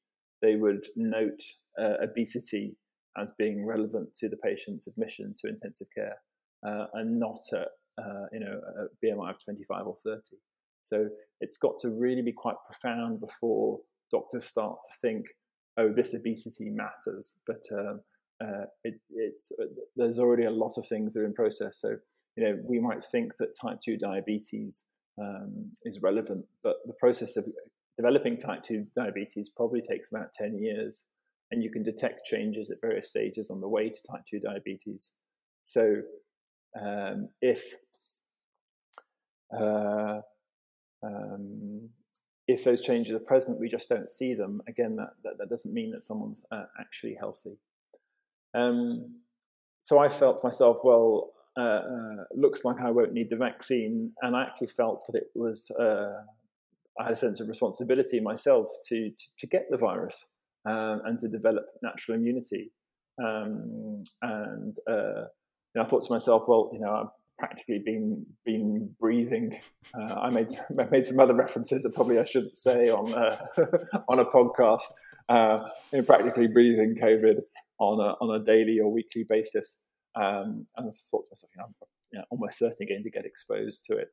they would note uh, obesity as being relevant to the patient's admission to intensive care, uh, and not at uh, you know a BMI of 25 or 30. So it's got to really be quite profound before doctors start to think, oh, this obesity matters. But um, uh, it, it's uh, there's already a lot of things that are in process. So you know we might think that type two diabetes um, is relevant, but the process of developing type two diabetes probably takes about ten years, and you can detect changes at various stages on the way to type two diabetes. So um, if uh, um, if those changes are present, we just don't see them. Again, that, that, that doesn't mean that someone's uh, actually healthy. Um, so I felt myself, well, uh, uh, looks like I won't need the vaccine, and I actually felt that it was uh, I had a sense of responsibility myself to to, to get the virus um, and to develop natural immunity. Um, and uh, you know, I thought to myself, well, you know, I've practically been been breathing. Uh, I made I made some other references that probably I shouldn't say on uh, on a podcast. in practically breathing COVID on a, on a daily or weekly basis. Um, and I thought to myself, you know, I'm you know, almost certainly going to get exposed to it.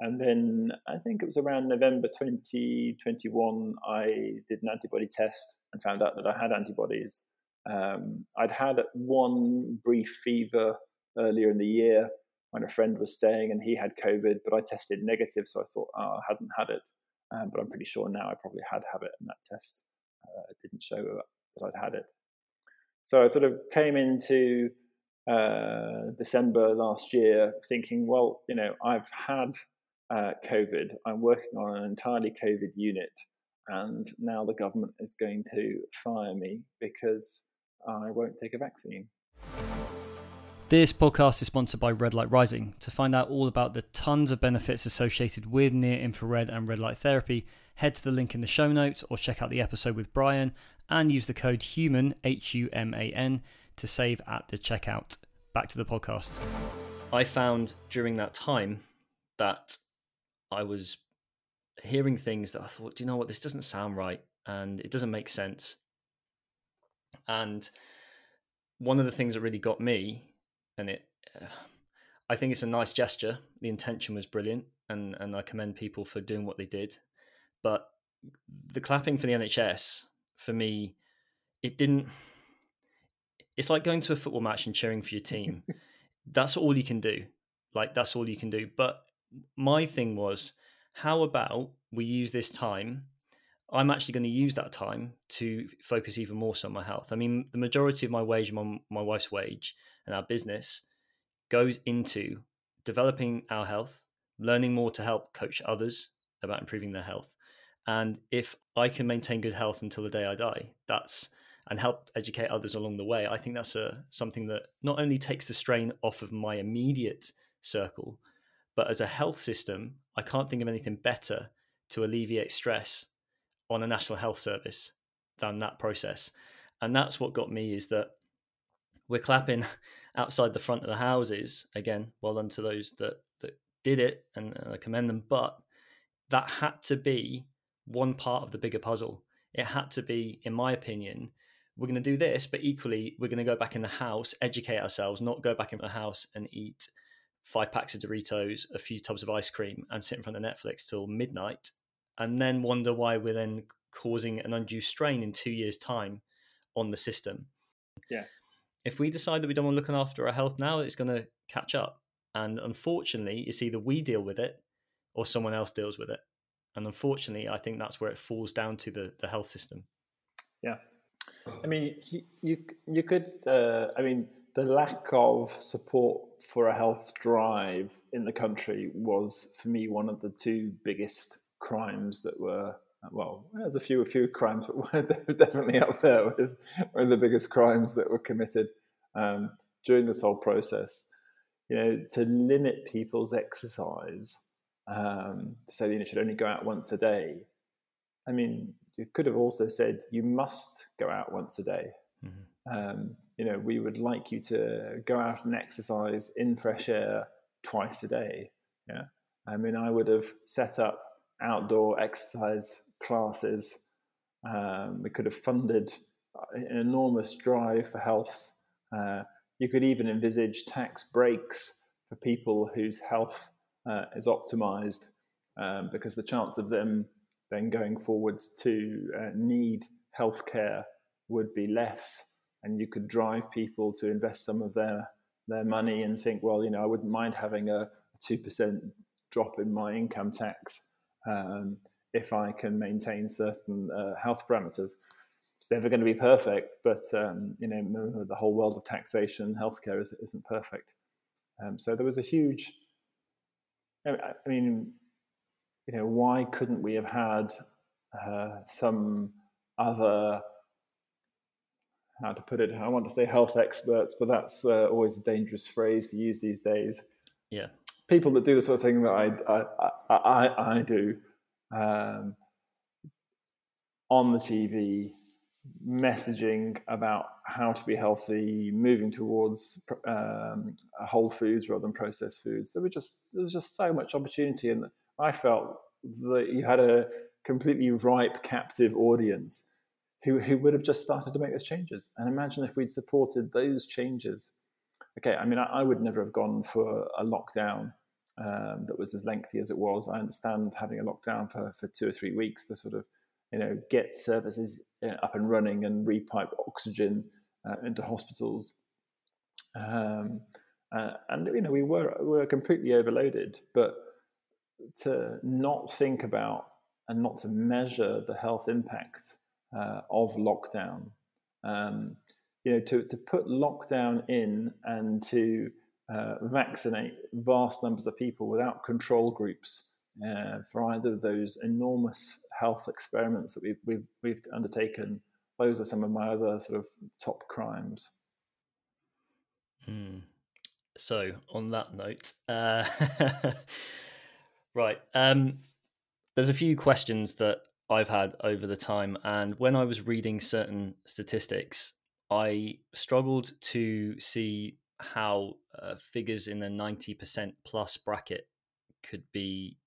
And then I think it was around November 2021, I did an antibody test and found out that I had antibodies. Um, I'd had one brief fever earlier in the year when a friend was staying and he had COVID, but I tested negative, so I thought oh, I hadn't had it. Um, but I'm pretty sure now I probably had have it, and that test uh, didn't show that I'd had it. So I sort of came into uh, December last year thinking, well, you know, I've had uh, COVID. I'm working on an entirely COVID unit, and now the government is going to fire me because I won't take a vaccine. This podcast is sponsored by Red Light Rising. To find out all about the tons of benefits associated with near infrared and red light therapy, head to the link in the show notes or check out the episode with Brian and use the code HUMAN, H U M A N, to save at the checkout. Back to the podcast. I found during that time that I was hearing things that I thought, do you know what, this doesn't sound right and it doesn't make sense. And one of the things that really got me, and it, uh, I think it's a nice gesture. The intention was brilliant, and and I commend people for doing what they did. But the clapping for the NHS for me, it didn't. It's like going to a football match and cheering for your team. that's all you can do. Like that's all you can do. But my thing was, how about we use this time? I'm actually going to use that time to focus even more so on my health. I mean, the majority of my wage, my, my wife's wage, and our business goes into developing our health, learning more to help coach others about improving their health, And if I can maintain good health until the day I die, that's and help educate others along the way. I think that's a something that not only takes the strain off of my immediate circle, but as a health system, I can't think of anything better to alleviate stress on a national health service than that process. And that's what got me is that we're clapping outside the front of the houses again. Well done to those that that did it, and I commend them. But that had to be one part of the bigger puzzle. It had to be, in my opinion, we're going to do this, but equally, we're going to go back in the house, educate ourselves, not go back in the house and eat five packs of Doritos, a few tubs of ice cream, and sit in front of Netflix till midnight, and then wonder why we're then causing an undue strain in two years' time on the system. Yeah. If we decide that we don't want to look after our health now, it's going to catch up. And unfortunately, it's either we deal with it or someone else deals with it. And unfortunately, I think that's where it falls down to the, the health system. Yeah. I mean, you, you, you could, uh, I mean, the lack of support for a health drive in the country was, for me, one of the two biggest crimes that were well, there's a few a few crimes, but they're definitely up there with one of the biggest crimes that were committed um, during this whole process. You know, to limit people's exercise, um, to say you should only go out once a day. I mean, you could have also said you must go out once a day. Mm-hmm. Um, you know, we would like you to go out and exercise in fresh air twice a day. Yeah, I mean, I would have set up outdoor exercise classes. Um, we could have funded an enormous drive for health. Uh, you could even envisage tax breaks for people whose health uh, is optimized um, because the chance of them then going forwards to uh, need healthcare would be less. And you could drive people to invest some of their, their money and think, well, you know, I wouldn't mind having a, 2% drop in my income tax. Um, if I can maintain certain uh, health parameters. It's never going to be perfect, but um, you know the whole world of taxation, healthcare is, isn't perfect. Um, so there was a huge. I mean, you know, why couldn't we have had uh, some other how to put it? I want to say health experts, but that's uh, always a dangerous phrase to use these days. Yeah, people that do the sort of thing that I I, I, I do um, on the TV, messaging about how to be healthy, moving towards um, whole foods rather than processed foods. There were just there was just so much opportunity, and I felt that you had a completely ripe, captive audience who who would have just started to make those changes. And imagine if we'd supported those changes. Okay, I mean, I, I would never have gone for a lockdown um, that was as lengthy as it was. I understand having a lockdown for, for two or three weeks to sort of, you know, get services uh, up and running and repipe oxygen uh, into hospitals. Um, uh, and you know, we were we were completely overloaded, but to not think about and not to measure the health impact uh, of lockdown, um, you know, to to put lockdown in and to uh, vaccinate vast numbers of people without control groups uh, for either of those enormous health experiments that we've, we've, we've undertaken. Those are some of my other sort of top crimes. Mm. So, on that note, uh, right, um, there's a few questions that I've had over the time, and when I was reading certain statistics, I struggled to see how uh, figures in the 90% plus bracket could be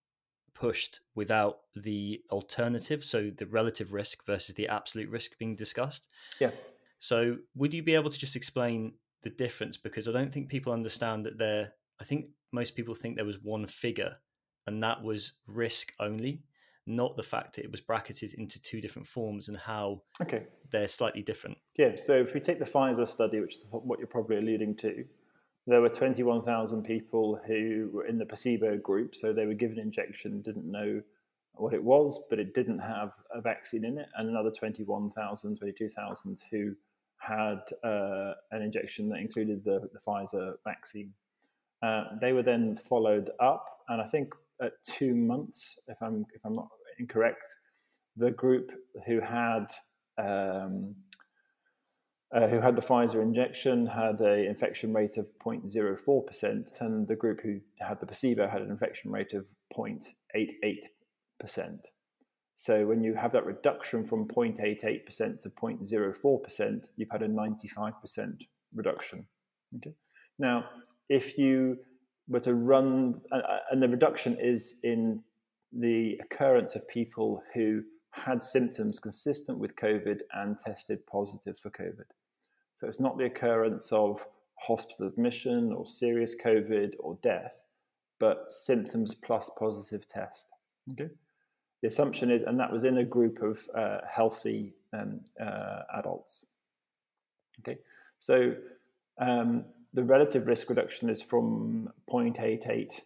pushed without the alternative, so the relative risk versus the absolute risk being discussed. Yeah. So, would you be able to just explain the difference? Because I don't think people understand that there, I think most people think there was one figure and that was risk only, not the fact that it was bracketed into two different forms and how okay. they're slightly different. Yeah. So, if we take the Pfizer study, which is what you're probably alluding to, there were 21,000 people who were in the placebo group, so they were given injection, didn't know what it was, but it didn't have a vaccine in it, and another 21,000, 22,000 who had uh, an injection that included the, the Pfizer vaccine. Uh, they were then followed up, and I think at two months, if I'm if I'm not incorrect, the group who had um, uh, who had the Pfizer injection had an infection rate of 0.04%, and the group who had the placebo had an infection rate of 0.88%. So when you have that reduction from 0.88% to 0.04%, you've had a 95% reduction. Okay. Now, if you were to run, and the reduction is in the occurrence of people who had symptoms consistent with COVID and tested positive for COVID. So it's not the occurrence of hospital admission or serious COVID or death, but symptoms plus positive test. Okay. The assumption is, and that was in a group of uh, healthy um, uh, adults. Okay, so um, the relative risk reduction is from 0.88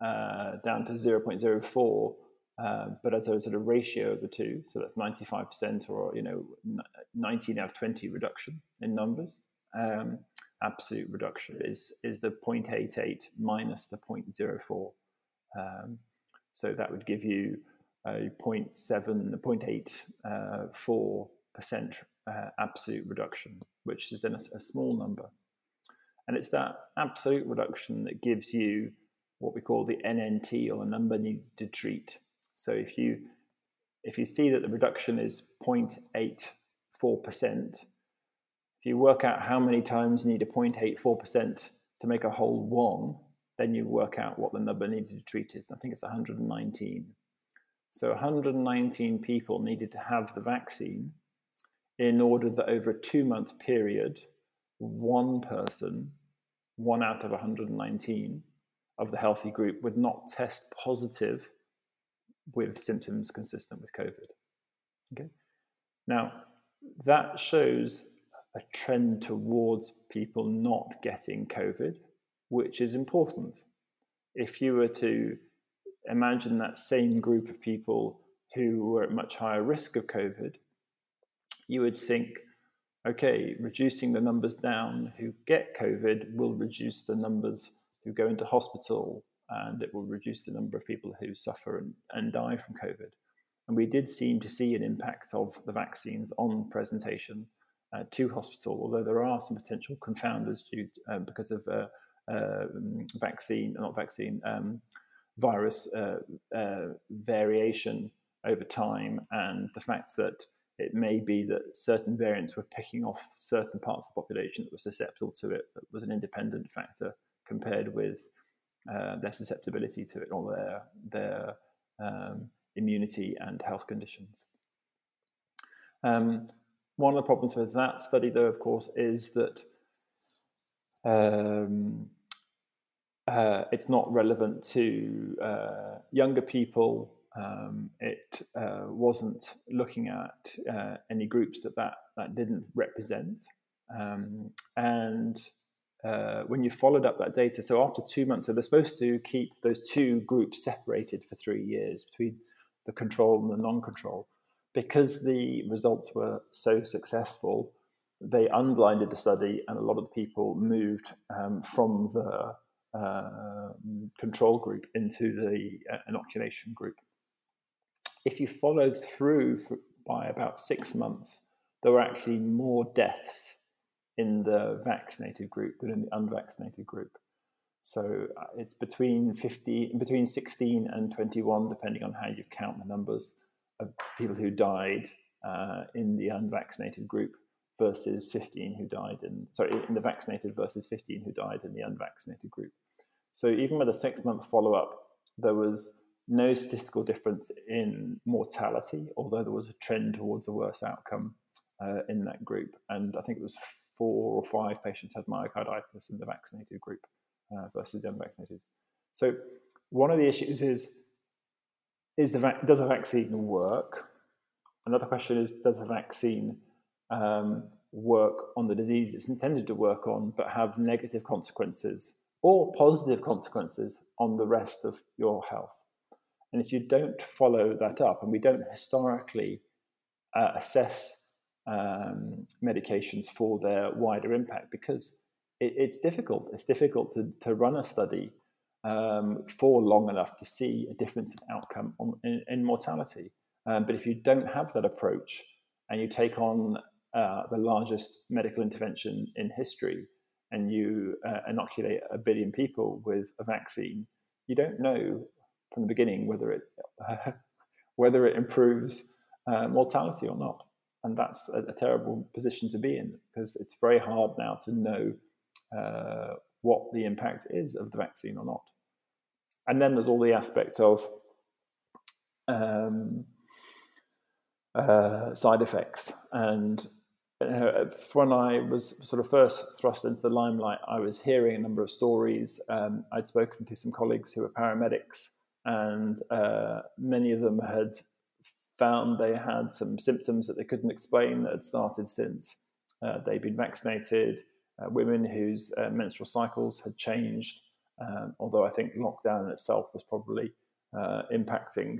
uh, down to 0.04 uh, but as a sort of ratio of the two, so that's 95% or you know 19 out of 20 reduction in numbers. Um, absolute reduction is is the 0.88 minus the 0.04. Um, so that would give you a 0.7, 0.84 uh, percent uh, absolute reduction, which is then a, a small number. And it's that absolute reduction that gives you what we call the NNT or the number needed to treat so if you if you see that the reduction is 0.84%, if you work out how many times you need a 0.84% to make a whole one, then you work out what the number needed to treat is. I think it's 119. So 119 people needed to have the vaccine in order that over a two month period, one person, one out of 119 of the healthy group, would not test positive with symptoms consistent with COVID. Okay. Now, that shows a trend towards people not getting COVID, which is important. If you were to imagine that same group of people who were at much higher risk of COVID, you would think, okay, reducing the numbers down who get COVID will reduce the numbers who go into hospital and it will reduce the number of people who suffer and, and die from COVID. And we did seem to see an impact of the vaccines on presentation uh, to hospital, although there are some potential confounders due uh, because of uh, um, vaccine, not vaccine, um, virus uh, uh, variation over time, and the fact that it may be that certain variants were picking off certain parts of the population that were susceptible to it, that was an independent factor compared with uh, their susceptibility to it or their their um, immunity and health conditions. Um, one of the problems with that study, though, of course, is that um, uh, it's not relevant to uh, younger people. Um, it uh, wasn't looking at uh, any groups that, that that didn't represent, um, and uh, when you followed up that data, so after two months, so they're supposed to keep those two groups separated for three years between the control and the non-control. Because the results were so successful, they unblinded the study, and a lot of the people moved um, from the uh, control group into the uh, inoculation group. If you followed through for, by about six months, there were actually more deaths in the vaccinated group than in the unvaccinated group. So uh, it's between 50, between 16 and 21, depending on how you count the numbers of people who died uh, in the unvaccinated group versus 15 who died in, sorry, in the vaccinated versus 15 who died in the unvaccinated group. So even with a six month follow up, there was no statistical difference in mortality, although there was a trend towards a worse outcome uh, in that group. And I think it was four or five patients had myocarditis in the vaccinated group uh, versus the unvaccinated. So one of the issues is is the vac- does a vaccine work? Another question is does a vaccine um, work on the disease it's intended to work on, but have negative consequences or positive consequences on the rest of your health? And if you don't follow that up, and we don't historically uh, assess um, medications for their wider impact because it, it's difficult. It's difficult to, to run a study um, for long enough to see a difference in outcome on, in, in mortality. Um, but if you don't have that approach and you take on uh, the largest medical intervention in history and you uh, inoculate a billion people with a vaccine, you don't know from the beginning whether it whether it improves uh, mortality or not. And that's a, a, terrible position to be in because it's very hard now to know uh, what the impact is of the vaccine or not. And then there's all the aspect of um, uh, side effects. And uh, when I was sort of first thrust into the limelight, I was hearing a number of stories. Um, I'd spoken to some colleagues who were paramedics, and uh, many of them had found they had some symptoms that they couldn't explain that had started since uh, they'd been vaccinated. Uh, women whose uh, menstrual cycles had changed, um, although I think lockdown in itself was probably uh, impacting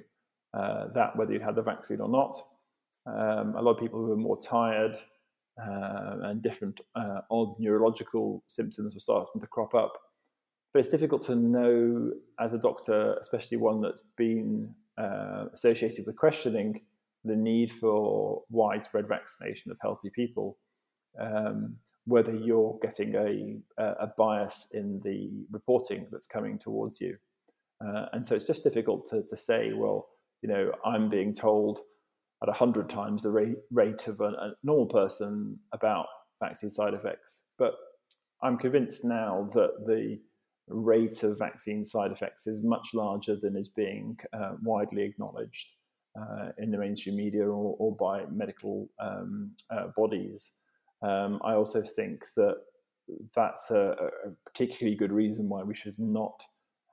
that, whether you had the vaccine or not. Um, a lot of people who were more tired uh, and different uh, odd neurological symptoms were starting to crop up. But it's difficult to know as a doctor, especially one that's been uh, associated with questioning the need for widespread vaccination of healthy people, um, whether you're getting a, a, bias in the reporting that's coming towards you. Uh, and so it's just difficult to, to say, well, you know, I'm being told at 100 times the rate, rate of a, a, normal person about vaccine side effects. But I'm convinced now that the rate of vaccine side effects is much larger than is being uh, widely acknowledged uh, in the mainstream media or, or by medical um, uh, bodies. Um, I also think that that's a, a, particularly good reason why we should not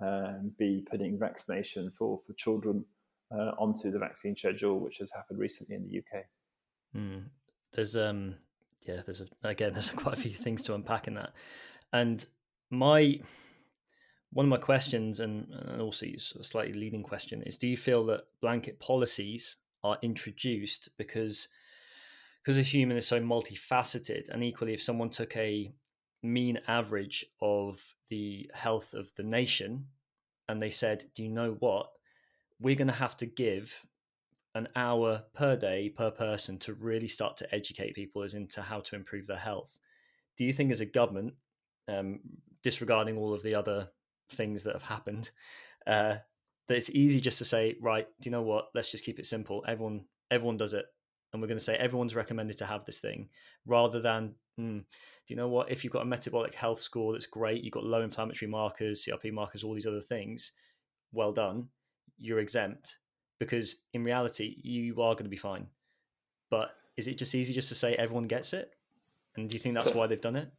um, be putting vaccination for, for children uh, onto the vaccine schedule, which has happened recently in the UK. Mm. There's um yeah, there's a, again there's quite a few things to unpack in that, and my one of my questions and, and also a slightly leading question is: Do you feel that blanket policies are introduced because because a human is so multifaceted, and equally, if someone took a mean average of the health of the nation and they said, "Do you know what? we're going to have to give an hour per day per person to really start to educate people as into how to improve their health. Do you think, as a government, um, disregarding all of the other things that have happened, uh, that it's easy just to say, right, do you know what? Let's just keep it simple. Everyone, everyone does it, and we're going to say everyone's recommended to have this thing, rather than, mm, do you know what? If you've got a metabolic health score that's great, you've got low inflammatory markers, CRP markers, all these other things, well done you're exempt because in reality you are going to be fine. But is it just easy just to say everyone gets it? And do you think that's so, why they've done it?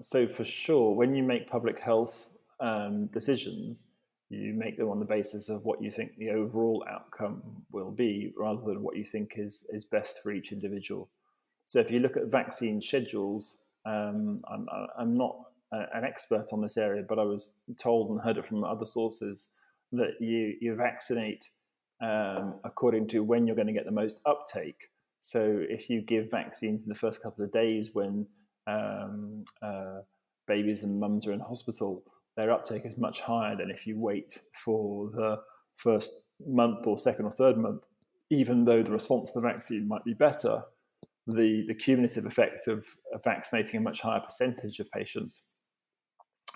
So for sure, when you make public health um, decisions, you make them on the basis of what you think the overall outcome will be, rather than what you think is is best for each individual. So if you look at vaccine schedules, um, I'm, I'm not an expert on this area, but I was told and heard it from other sources that you you vaccinate um, according to when you're going to get the most uptake. So if you give vaccines in the first couple of days when um, uh, babies and mums are in hospital, their uptake is much higher than if you wait for the first month or second or third month. Even though the response to the vaccine might be better, the, the cumulative effect of, of vaccinating a much higher percentage of patients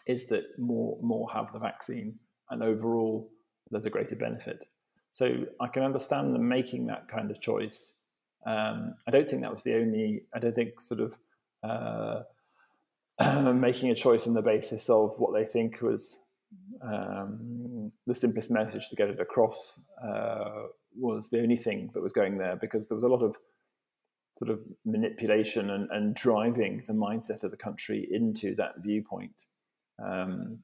is that more more have the vaccine and overall there's a greater benefit. So I can understand them making that kind of choice. Um, I don't think that was the only. I don't think sort of uh, making a choice on the basis of what they think was um, the simplest message to get it across uh, was the only thing that was going there because there was a lot of sort of manipulation and, and driving the mindset of the country into that viewpoint. Um,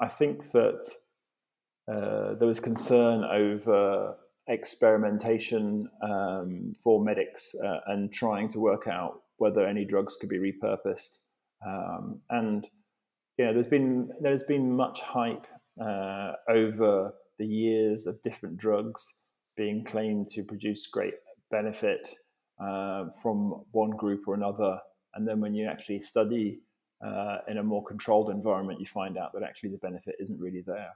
I think that uh, there was concern over experimentation um, for medics uh, and trying to work out whether any drugs could be repurposed. Um, and know, there's been there's been much hype uh, over the years of different drugs being claimed to produce great benefit uh, from one group or another, and then when you actually study uh, in a more controlled environment, you find out that actually the benefit isn't really there.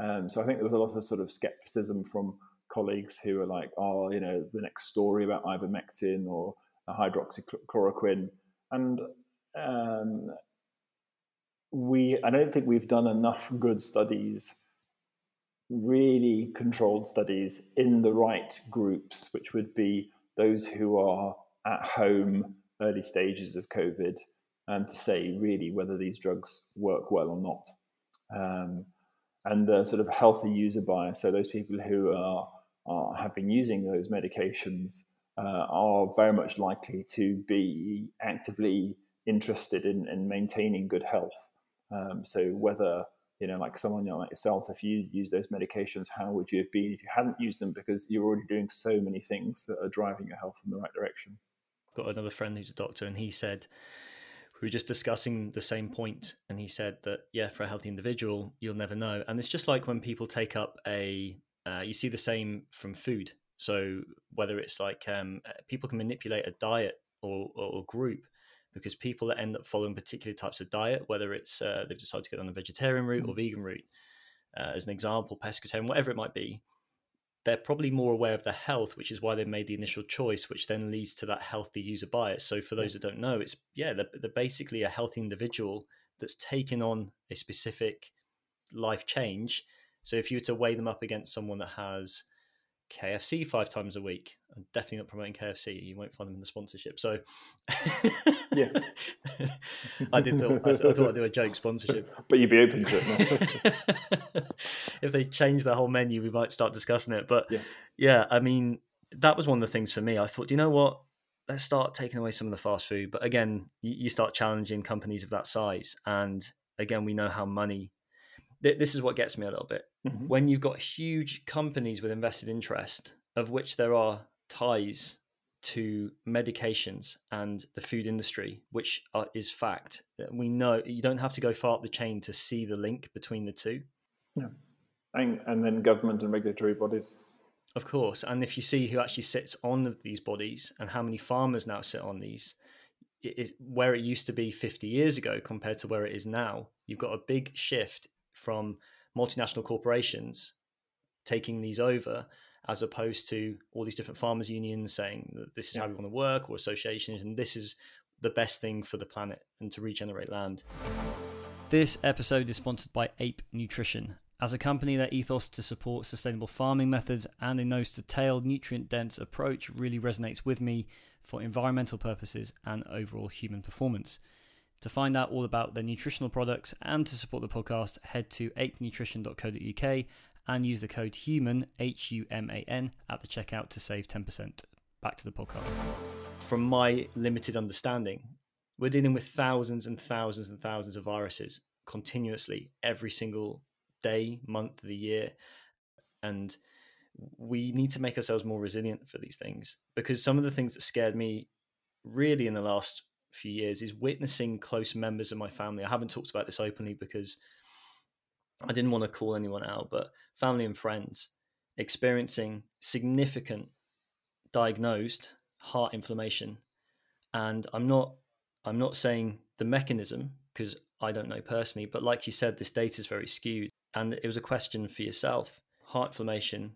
Um, so I think there was a lot of sort of skepticism from colleagues who are like, oh, you know, the next story about ivermectin or hydroxychloroquine, and um, we I don't think we've done enough good studies, really controlled studies in the right groups, which would be those who are at home, early stages of COVID, and to say really whether these drugs work well or not. Um, and the sort of healthy user bias, so those people who are, are have been using those medications uh, are very much likely to be actively interested in, in maintaining good health. Um, so whether you know, like someone like yourself, if you use those medications, how would you have been if you hadn't used them? Because you're already doing so many things that are driving your health in the right direction. Got another friend who's a doctor, and he said we were just discussing the same point, and he said that yeah, for a healthy individual, you'll never know, and it's just like when people take up a, uh, you see the same from food. So whether it's like um, people can manipulate a diet or, or group because people that end up following particular types of diet, whether it's uh, they've decided to go on a vegetarian route or mm. vegan route, uh, as an example, pescatarian, whatever it might be, they're probably more aware of their health, which is why they made the initial choice, which then leads to that healthy user bias. So for those that don't know, it's yeah, they're, they're basically a healthy individual that's taken on a specific life change. So if you were to weigh them up against someone that has KFC five times a week. I'm definitely not promoting KFC. You won't find them in the sponsorship. So, yeah, I did. Thought, I, thought I'd do a joke sponsorship, but you'd be open to it. if they change the whole menu, we might start discussing it. But yeah. yeah, I mean, that was one of the things for me. I thought, do you know what? Let's start taking away some of the fast food. But again, you, you start challenging companies of that size, and again, we know how money this is what gets me a little bit. Mm-hmm. When you've got huge companies with invested interest, of which there are ties to medications and the food industry, which are, is fact. that We know you don't have to go far up the chain to see the link between the two. Yeah. And, and then government and regulatory bodies. Of course. And if you see who actually sits on these bodies and how many farmers now sit on these, it is, where it used to be 50 years ago compared to where it is now, you've got a big shift from multinational corporations taking these over as opposed to all these different farmers unions saying that this is yeah. how we want to work or associations and this is the best thing for the planet and to regenerate land. This episode is sponsored by Ape Nutrition. As a company, their ethos to support sustainable farming methods and a nose to tail, nutrient dense approach really resonates with me for environmental purposes and overall human performance. To find out all about their nutritional products and to support the podcast, head to apenutrition.co.uk and use the code HUMAN, H U M A N, at the checkout to save 10%. Back to the podcast. From my limited understanding, we're dealing with thousands and thousands and thousands of viruses continuously every single day, month of the year. And we need to make ourselves more resilient for these things because some of the things that scared me really in the last few years is witnessing close members of my family. I haven't talked about this openly because I didn't want to call anyone out, but family and friends experiencing significant diagnosed heart inflammation. And I'm not I'm not saying the mechanism because I don't know personally, but like you said, this data is very skewed. And it was a question for yourself. Heart inflammation,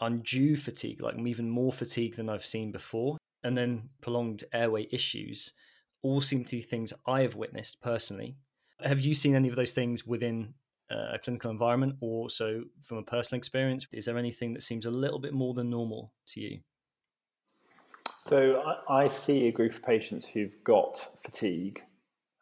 undue fatigue, like even more fatigue than I've seen before, and then prolonged airway issues all seem to be things I have witnessed personally. Have you seen any of those things within uh, a clinical environment or so from a personal experience? Is there anything that seems a little bit more than normal to you? So I, see a group of patients who've got fatigue.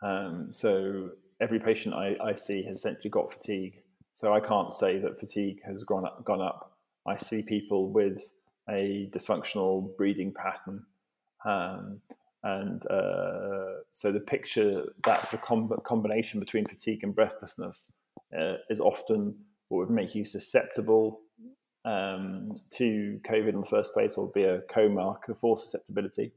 Um, so every patient I, I, see has essentially got fatigue. So I can't say that fatigue has gone up, gone up. I see people with a dysfunctional breathing pattern. Um, and uh, so the picture, that sort of com- combination between fatigue and breathlessness uh, is often what would make you susceptible um, to COVID in the first place or be a co-marker for susceptibility.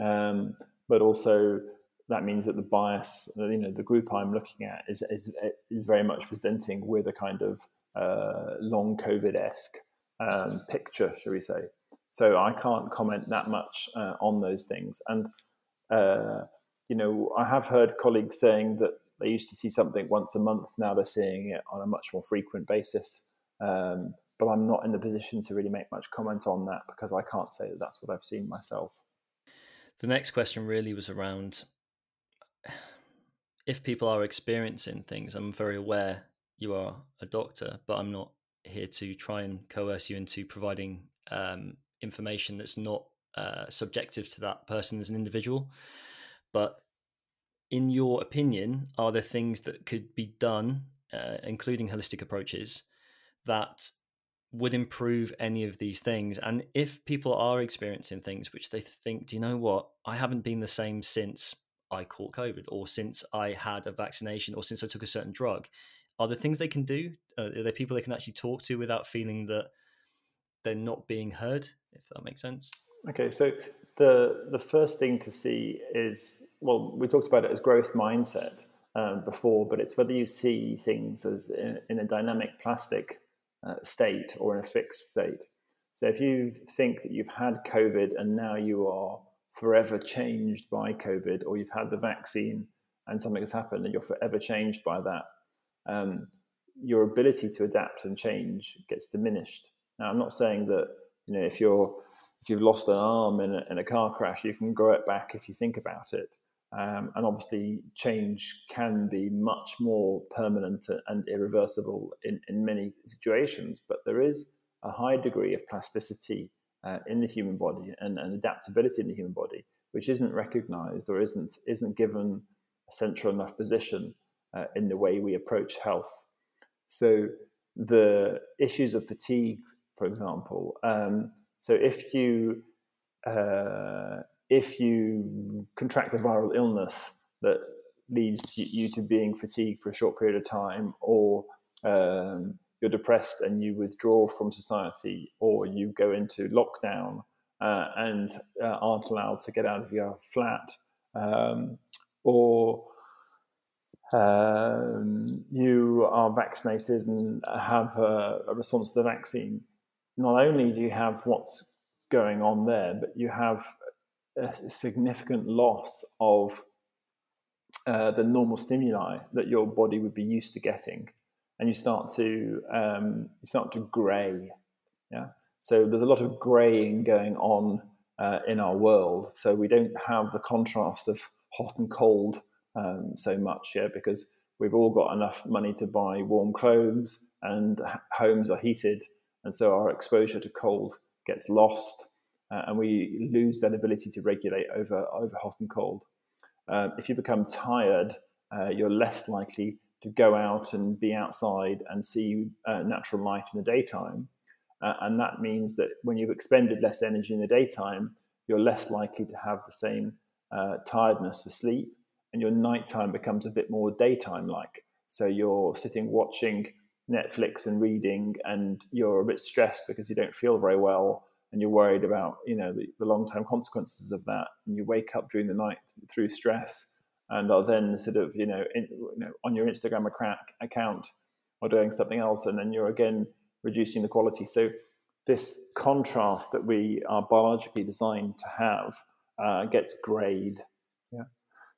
Um, but also that means that the bias, you know, the group I'm looking at is, is, is very much presenting with a kind of uh, long COVID-esque um, picture, shall we say. So I can't comment that much uh, on those things. And uh, you know, I have heard colleagues saying that they used to see something once a month. Now they're seeing it on a much more frequent basis. Um, but I'm not in the position to really make much comment on that because I can't say that that's what I've seen myself. The next question really was around if people are experiencing things. I'm very aware you are a doctor, but I'm not here to try and coerce you into providing um, information that's not uh, subjective to that person as an individual. But in your opinion, are there things that could be done, uh, including holistic approaches, that would improve any of these things? And if people are experiencing things which they think, do you know what? I haven't been the same since I caught COVID, or since I had a vaccination, or since I took a certain drug. Are there things they can do? Uh, are there people they can actually talk to without feeling that they're not being heard? If that makes sense. Okay, so the the first thing to see is well, we talked about it as growth mindset um, before, but it's whether you see things as in, in a dynamic plastic uh, state or in a fixed state. So if you think that you've had COVID and now you are forever changed by COVID, or you've had the vaccine and something has happened and you're forever changed by that, um, your ability to adapt and change gets diminished. Now, I'm not saying that you know if you're if you've lost an arm in a, in a car crash, you can grow it back if you think about it. Um, and obviously, change can be much more permanent and irreversible in, in many situations, but there is a high degree of plasticity uh, in the human body and, and, adaptability in the human body, which isn't recognized or isn't, isn't given a central enough position uh, in the way we approach health. So, the issues of fatigue, for example, um, so if you uh, if you contract a viral illness that leads you to being fatigued for a short period of time, or um, you're depressed and you withdraw from society, or you go into lockdown uh, and uh, aren't allowed to get out of your flat, um, or um, you are vaccinated and have a, a response to the vaccine, not only do you have what's going on there, but you have a significant loss of uh, the normal stimuli that your body would be used to getting, and you start to um, you start to grey. Yeah, so there's a lot of greying going on uh, in our world. So we don't have the contrast of hot and cold um, so much, yeah, because we've all got enough money to buy warm clothes and homes are heated, and so our exposure to cold gets lost uh, and we lose that ability to regulate over, over hot and cold. Uh, if you become tired, uh, you're less likely to go out and be outside and see uh, natural light in the daytime. Uh, and that means that when you've expended less energy in the daytime, you're less likely to have the same uh, tiredness for sleep, and your nighttime becomes a bit more daytime like. So you're sitting watching Netflix and reading, and you're a bit stressed because you don't feel very well and you're worried about you know the, the long-term consequences of that and you wake up during the night through stress and are then sort of you know, in, you know on your instagram account or doing something else and then you're again reducing the quality. So this contrast that we are biologically designed to have uh, gets grayed yeah.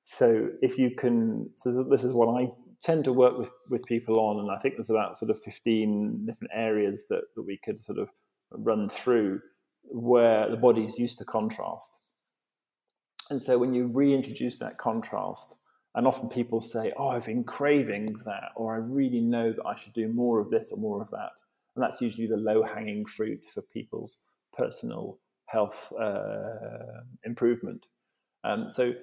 So if you can so this is what i tend to work with with people on and i think there's about sort of 15 different areas that, that we could sort of run through where the body is used to contrast. And so when you reintroduce that contrast, and often people say, Oh, I've been craving that, or I really know that I should do more of this or more of that. And that's usually the low hanging fruit for people's personal health uh, improvement. Um, so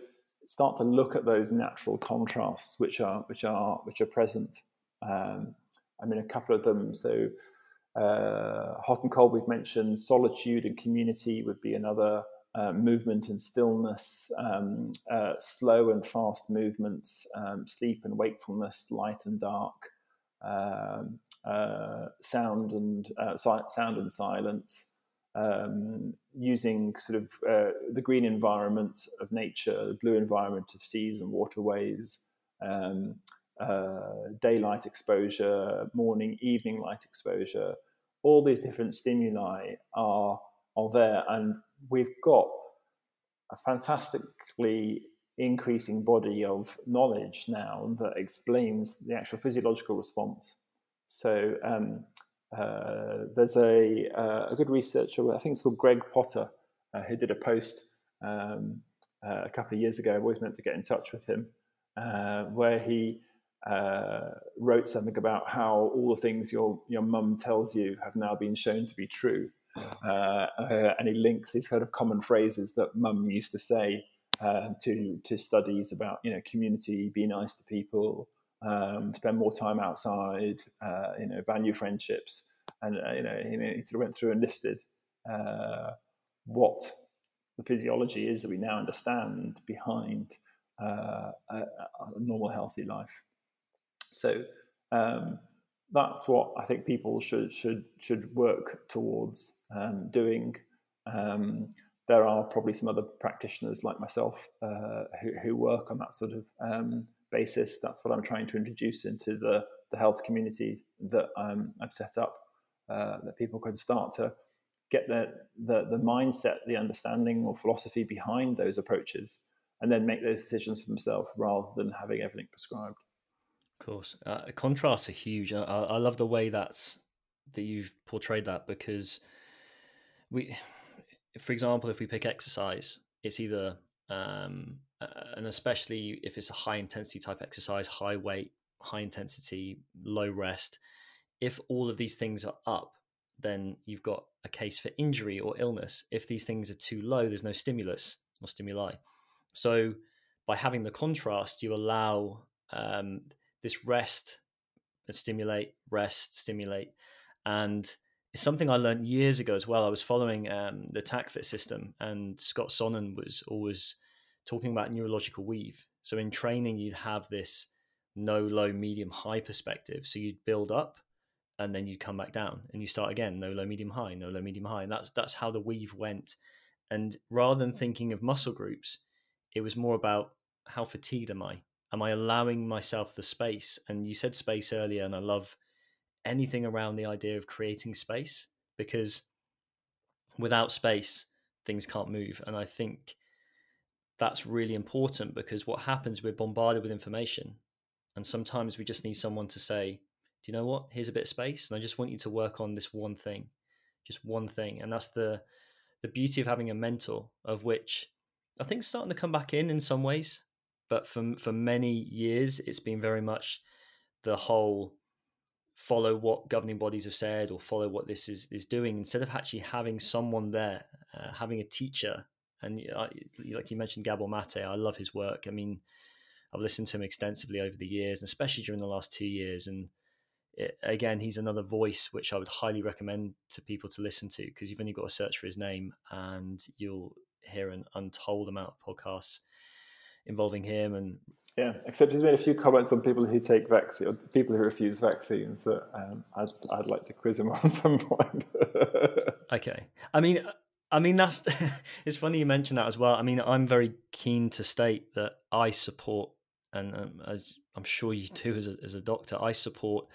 start to look at those natural contrasts which are which are which are present. Um, I mean, a couple of them. So uh, hot and cold, we've mentioned solitude and community would be another uh, movement and stillness, um, uh, slow and fast movements, um, sleep and wakefulness, light and dark, um, uh, sound and uh, sound and silence. Um, using sort of uh, the green environment of nature, the blue environment of seas and waterways, um, daylight exposure, morning, evening light exposure, all these different stimuli are are there, and we've got a fantastically increasing body of knowledge now that explains the actual physiological response. So, um, uh, there's a, uh, a good researcher, I think it's called Greg Potter, uh, who did a post um, uh, a couple of years ago. I've always meant to get in touch with him, uh, where he wrote something about how all the things your your mum tells you have now been shown to be true, and he links these kind of common phrases that mum used to say to to studies about you know community, be nice to people um, spend more time outside, uh, you know, value friendships, and uh, you know, he, sort of went through and listed uh, what the physiology is that we now understand behind uh, a, a, normal, healthy life. So um, that's what I think people should should should work towards um, doing. Um, there are probably some other practitioners like myself uh, who, who, work on that sort of um, basis. That's what I'm trying to introduce into the, the health community that um, I've set up, uh, that people can start to get the, the, the mindset, the understanding or philosophy behind those approaches, and then make those decisions for themselves rather than having everything prescribed. Of course, uh, contrasts are huge. I, I love the way that's that you've portrayed that because we, for example, if we pick exercise, it's either um, uh, and especially if it's a high intensity type exercise, high weight, high intensity, low rest. If all of these things are up, then you've got a case for injury or illness. If these things are too low, there's no stimulus or stimuli. So by having the contrast, you allow um, this rest, and stimulate, rest, stimulate, and it's something I learned years ago as well. I was following um, the TACFIT system, and Scott Sonnon was always talking about neurological weave. So in training, you'd have this no, low, medium, high perspective. So you'd build up and then you'd come back down and you start again, no, low, medium, high, no, low, medium, high. And that's that's how the weave went. And rather than thinking of muscle groups, it was more about how fatigued am I? Am I allowing myself the space? And you said space earlier, and I love anything around the idea of creating space because without space, things can't move. And I think that's really important because what happens, we're bombarded with information. And sometimes we just need someone to say, Do you know what? Here's a bit of space. And I just want you to work on this one thing, just one thing. And that's the the beauty of having a mentor, of which I think starting to come back in in some ways. But for for many years, it's been very much the whole follow what governing bodies have said or follow what this is is doing instead of actually having someone there, uh, having a teacher and I, like you mentioned, Gabor Mate, I love his work. I mean, I've listened to him extensively over the years, and especially during the last two years. And it, again, he's another voice which I would highly recommend to people to listen to because you've only got to search for his name, and you'll hear an untold amount of podcasts involving him and yeah, except he's made a few comments on people who take vaccine, or people who refuse vaccines that um, I'd, I'd like to quiz him on some point. okay. I mean, I mean, that's it's funny you mention that as well. I mean, I'm very keen to state that I support, and um, as I'm sure you do as a, as a doctor, I support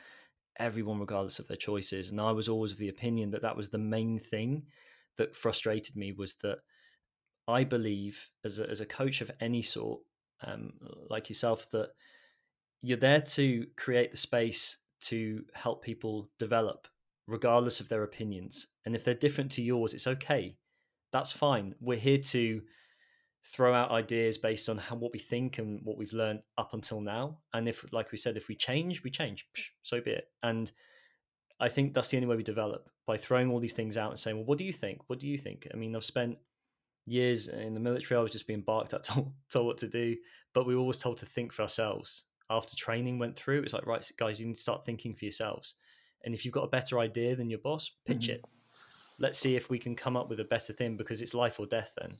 everyone regardless of their choices. And I was always of the opinion that that was the main thing that frustrated me was that I believe as a, as a coach of any sort, um, like yourself, that you're there to create the space to help people develop regardless of their opinions. And if they're different to yours, it's okay that's fine. We're here to throw out ideas based on how what we think and what we've learned up until now. And if, like we said, if we change, we change. So be it. And I think that's the only way we develop by throwing all these things out and saying, "Well, what do you think? What do you think?" I mean, I've spent years in the military. I was just being barked at, told, told what to do, but we were always told to think for ourselves. After training went through, it's like, right, guys, you need to start thinking for yourselves. And if you've got a better idea than your boss, pitch mm-hmm. it let's see if we can come up with a better thing because it's life or death then.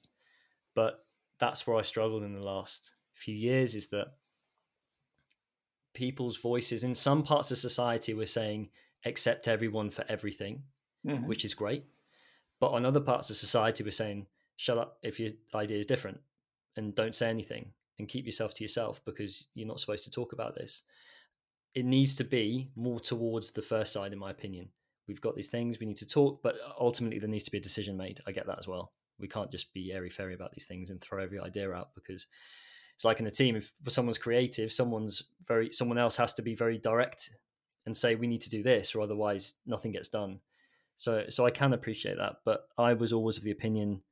But that's where I struggled in the last few years is that people's voices in some parts of society were saying accept everyone for everything, mm-hmm. which is great. But on other parts of society, we're saying shut up if your idea is different and don't say anything and keep yourself to yourself because you're not supposed to talk about this. It needs to be more towards the first side, in my opinion we've got these things we need to talk but ultimately there needs to be a decision made i get that as well we can't just be airy fairy about these things and throw every idea out because it's like in a team if someone's creative someone's very someone else has to be very direct and say we need to do this or otherwise nothing gets done. So so I can appreciate that, but I was always of the opinion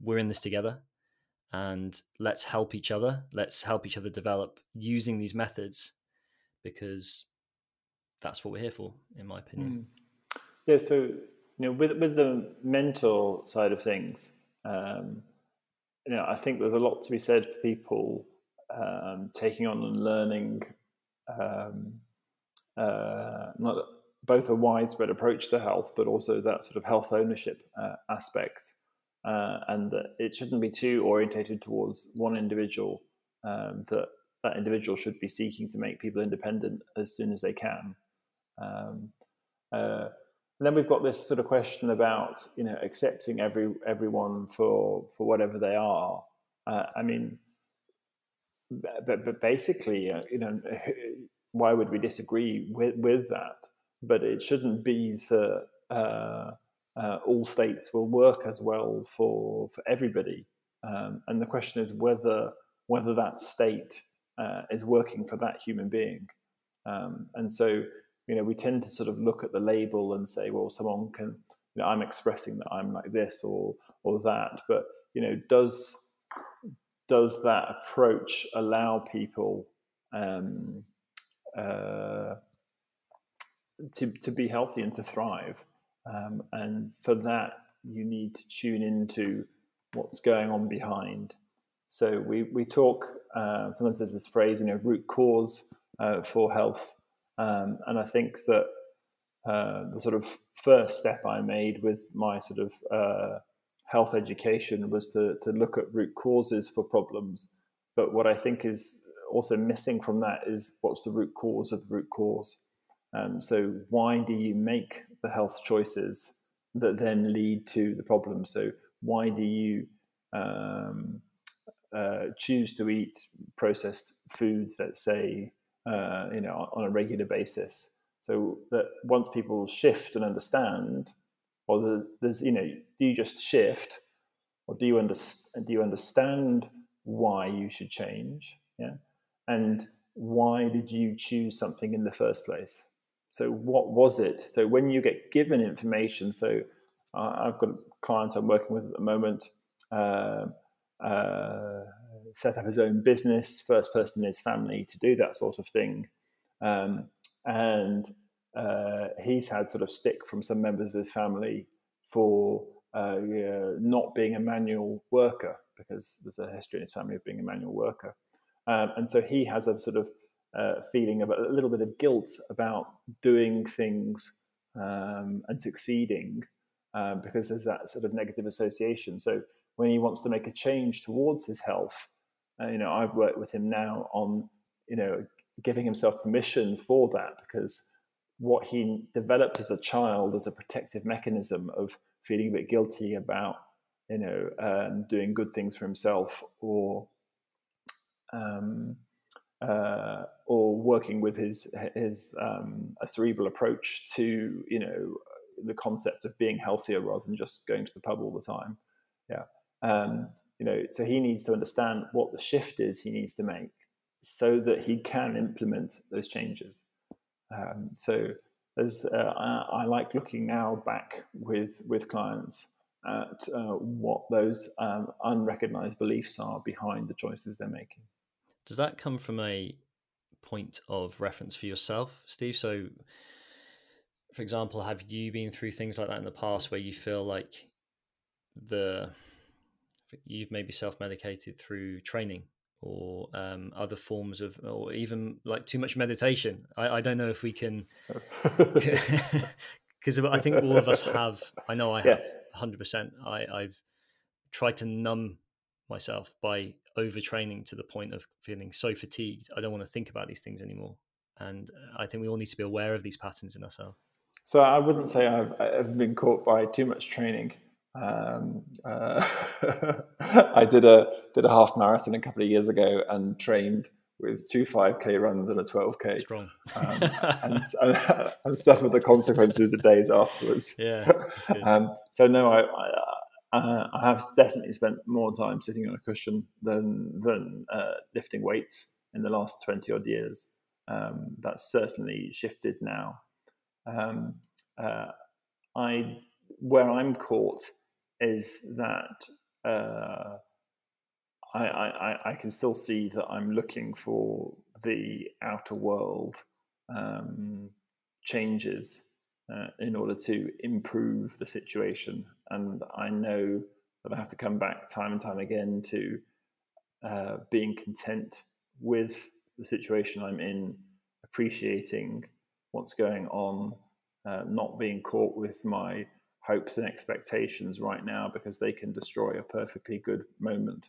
we're in this together and let's help each other. Let's help each other develop using these methods because that's what we're here for, in my opinion. Mm. Yeah. So you know, with with the mental side of things, um, you know, I think there's a lot to be said for people um, taking on and learning um, uh, not both a widespread approach to health, but also that sort of health ownership uh, aspect, uh, and that it shouldn't be too orientated towards one individual. Um, that that individual should be seeking to make people independent as soon as they can. Um, uh, then we've got this sort of question about you know accepting every everyone for for whatever they are. Uh, I mean, but, but basically, uh, you know, why would we disagree with, with that? But it shouldn't be that uh, uh, all states will work as well for for everybody. Um, and the question is whether whether that state uh, is working for that human being. Um, and so, you know, we tend to sort of look at the label and say, well, someone can, you know, I'm expressing that I'm like this or or that. But you know, does does that approach allow people um, uh, to to be healthy and to thrive? Um, and for that, you need to tune into what's going on behind. So we we talk. Uh, sometimes there's this phrase, you know, root cause uh, for health, um, and I think that uh, the sort of first step I made with my sort of uh, health education was to, to look at root causes for problems. But what I think is also missing from that is what's the root cause of the root cause. Um, so why do you make the health choices that then lead to the problem? So why do you um, uh, choose to eat processed foods, let's say, uh, you know, on a regular basis? So that once people shift and understand or there's you know do you just shift or do you understand do you understand why you should change? Yeah. And why did you choose something in the first place? So what was it? So when you get given information so uh, i've got clients i'm working with at the moment uh, uh, set up his own business first person in his family to do that sort of thing um, and uh, he's had sort of stick from some members of his family for uh, not being a manual worker because there's a history in his family of being a manual worker. Um, and so he has a sort of uh, feeling of a little bit of guilt about doing things um, and succeeding um, because there's that sort of negative association. So when he wants to make a change towards his health, uh, you know, I've worked with him now on, you know, giving himself permission for that because what he developed as a child as a protective mechanism of feeling a bit guilty about you know um, doing good things for himself or um, uh, or working with his his um, a cerebral approach to you know the concept of being healthier rather than just going to the pub all the time. Yeah. Um, you know so he needs to understand what the shift is he needs to make so that he can implement those changes um, so as uh, I, I, like looking now back with with clients at uh, what those um, unrecognized beliefs are behind the choices they're making. Does that come from a point of reference for yourself, Steve? So, for example, have you been through things like that in the past where you feel like the you've maybe self medicated through training or um, other forms of, or even like too much meditation. I, I don't know if we can, because I think all of us have. I know I have hundred percent. I I've tried to numb myself by overtraining to the point of feeling so fatigued. I don't want to think about these things anymore. And I think we all need to be aware of these patterns in ourselves. So I wouldn't say I've, I've been caught by too much training. Um, uh, I did a did a half marathon a couple of years ago and trained with two 5k runs and a 12k Strong. um, and, and suffered the consequences the days afterwards yeah um, so no I, I, uh, I, have definitely spent more time sitting on a cushion than than uh, lifting weights in the last 20 odd years Um, that's certainly shifted now. Um, uh, I where I'm caught is that uh, I, I, I, can still see that I'm looking for the outer world um, changes uh, in order to improve the situation. And I know that I have to come back time and time again to uh, being content with the situation I'm in, appreciating what's going on, uh, not being caught with my hopes and expectations right now because they can destroy a perfectly good moment.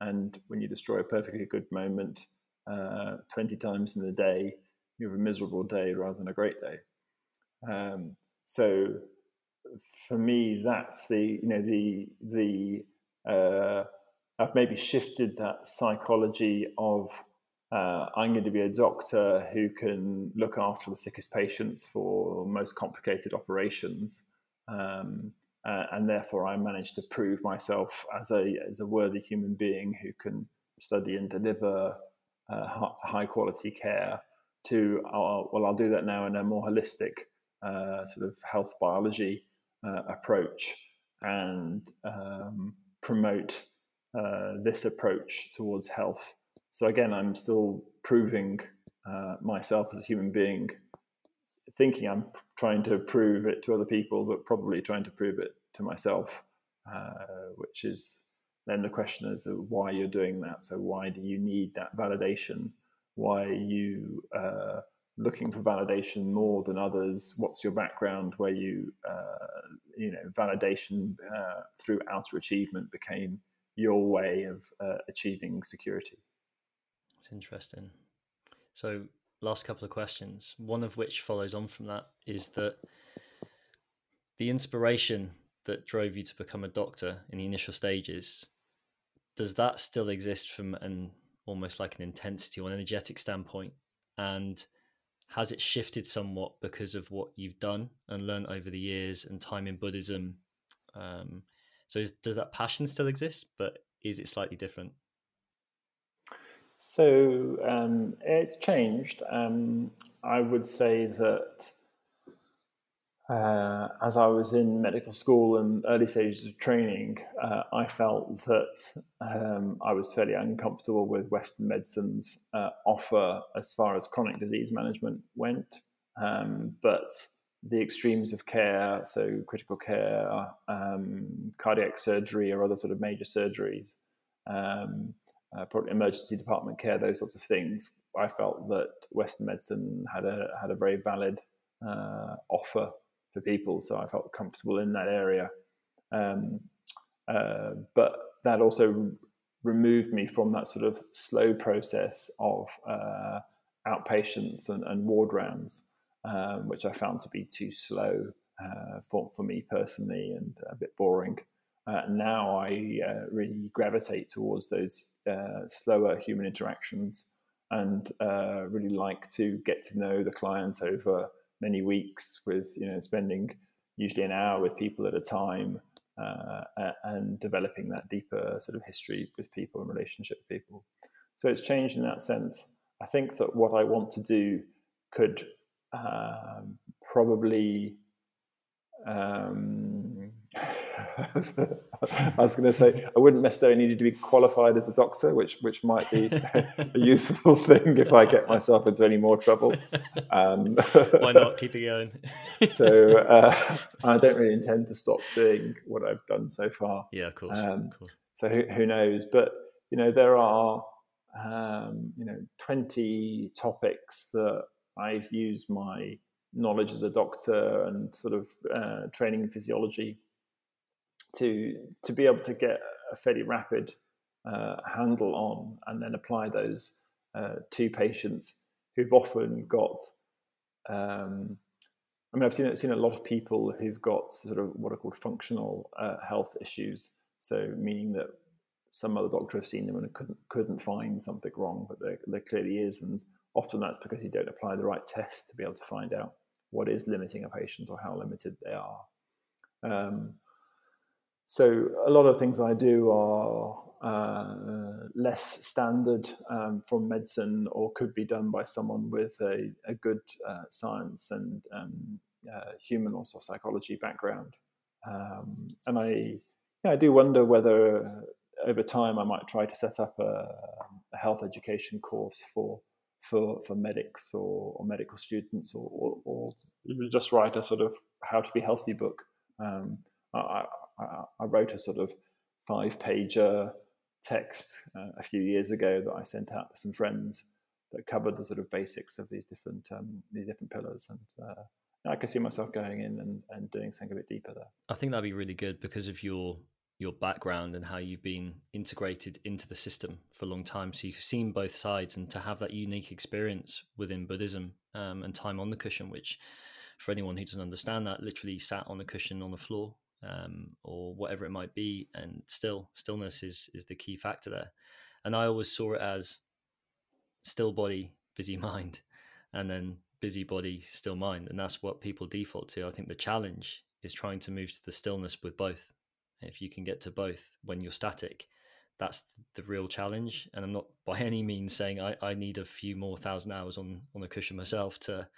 And when you destroy a perfectly good moment uh, 20 times in a day, you have a miserable day rather than a great day. Um, so for me, that's the, you know, the, the, uh, I've maybe shifted that psychology of uh, I'm going to be a doctor who can look after the sickest patients for most complicated operations. Um, uh, and therefore, I managed to prove myself as a, as a worthy human being who can study and deliver uh, high quality care to, uh, well, I'll do that now in a more holistic uh, sort of health biology uh, approach and um, promote this approach towards health. So again, I'm still proving myself as a human being, thinking I'm trying to prove it to other people, but probably trying to prove it to myself, uh, which is then the question is why you're doing that. So why do you need that validation? Why are you uh, looking for validation more than others? What's your background where you, uh, you know, validation uh, through outer achievement became your way of uh, achieving security? It's interesting. So, last couple of questions. One of which follows on from that is that the inspiration that drove you to become a doctor in the initial stages does that still exist from an almost like an intensity or an energetic standpoint? And has it shifted somewhat because of what you've done and learned over the years and time in buddhism? Um, so is, does that passion still exist but is it slightly different so um, it's changed. Um, I would say that uh, as I was in medical school and early stages of training, uh, I felt that um, I was fairly uncomfortable with Western medicine's uh, offer as far as chronic disease management went. Um, but the extremes of care, so critical care, um, cardiac surgery, or other sort of major surgeries, uh, emergency department care, those sorts of things. I felt that Western medicine had a had a very valid uh, offer for people, so I felt comfortable in that area. Um, uh, but that also removed me from that sort of slow process of uh, outpatients and, and, ward rounds, um, which I found to be too slow uh, for, for me personally and a bit boring. Uh, now I uh, really gravitate towards those uh, slower human interactions and uh, really like to get to know the client over many weeks with you know spending usually an hour with people at a time uh, and developing that deeper sort of history with people and relationship with people. So it's changed in that sense. I think that what I want to do could um, probably um, I was going to say I wouldn't necessarily need to be qualified as a doctor, which which might be a useful thing if I get myself into any more trouble. Um, Why not keep it going? so uh, I don't really intend to stop doing what I've done so far. Yeah, of course. Um, course. So who, who, knows? But you know, there are um, you know twenty topics that I've used my knowledge as a doctor and sort of uh, training in physiology to to be able to get a fairly rapid uh, handle on and then apply those uh, to patients who've often got. Um, I mean, I've seen seen a lot of people who've got sort of what are called functional uh, health issues. So, meaning that some other doctor has seen them and couldn't couldn't find something wrong, but there, there clearly is, and often that's because you don't apply the right test to be able to find out what is limiting a patient or how limited they are. Um, so a lot of things I do are uh, less standard um, from medicine or could be done by someone with a, a good uh, science and um, uh, human or psychology background. Um, and I, yeah, I do wonder whether uh, over time I might try to set up a, a health education course for for for medics or, or medical students, or, or, or, just write a sort of how to be healthy book. Um, I, I, I, wrote a sort of five pager text uh, a few years ago that I sent out to some friends that covered the sort of basics of these different um, these different pillars, and uh, I can see myself going in and, and doing something a bit deeper there. I think that'd be really good because of your your background and how you've been integrated into the system for a long time. So you've seen both sides, and to have that unique experience within Buddhism um, and time on the cushion, which for anyone who doesn't understand that, literally sat on a cushion on the floor um, or whatever it might be, and still stillness is is the key factor there. And I always saw it as still body, busy mind, and then busy body, still mind, and that's what people default to. I think the challenge is trying to move to the stillness with both if you can get to both when you're static, that's the real challenge. And I'm not by any means saying I, I need a few more thousand hours on on the cushion myself to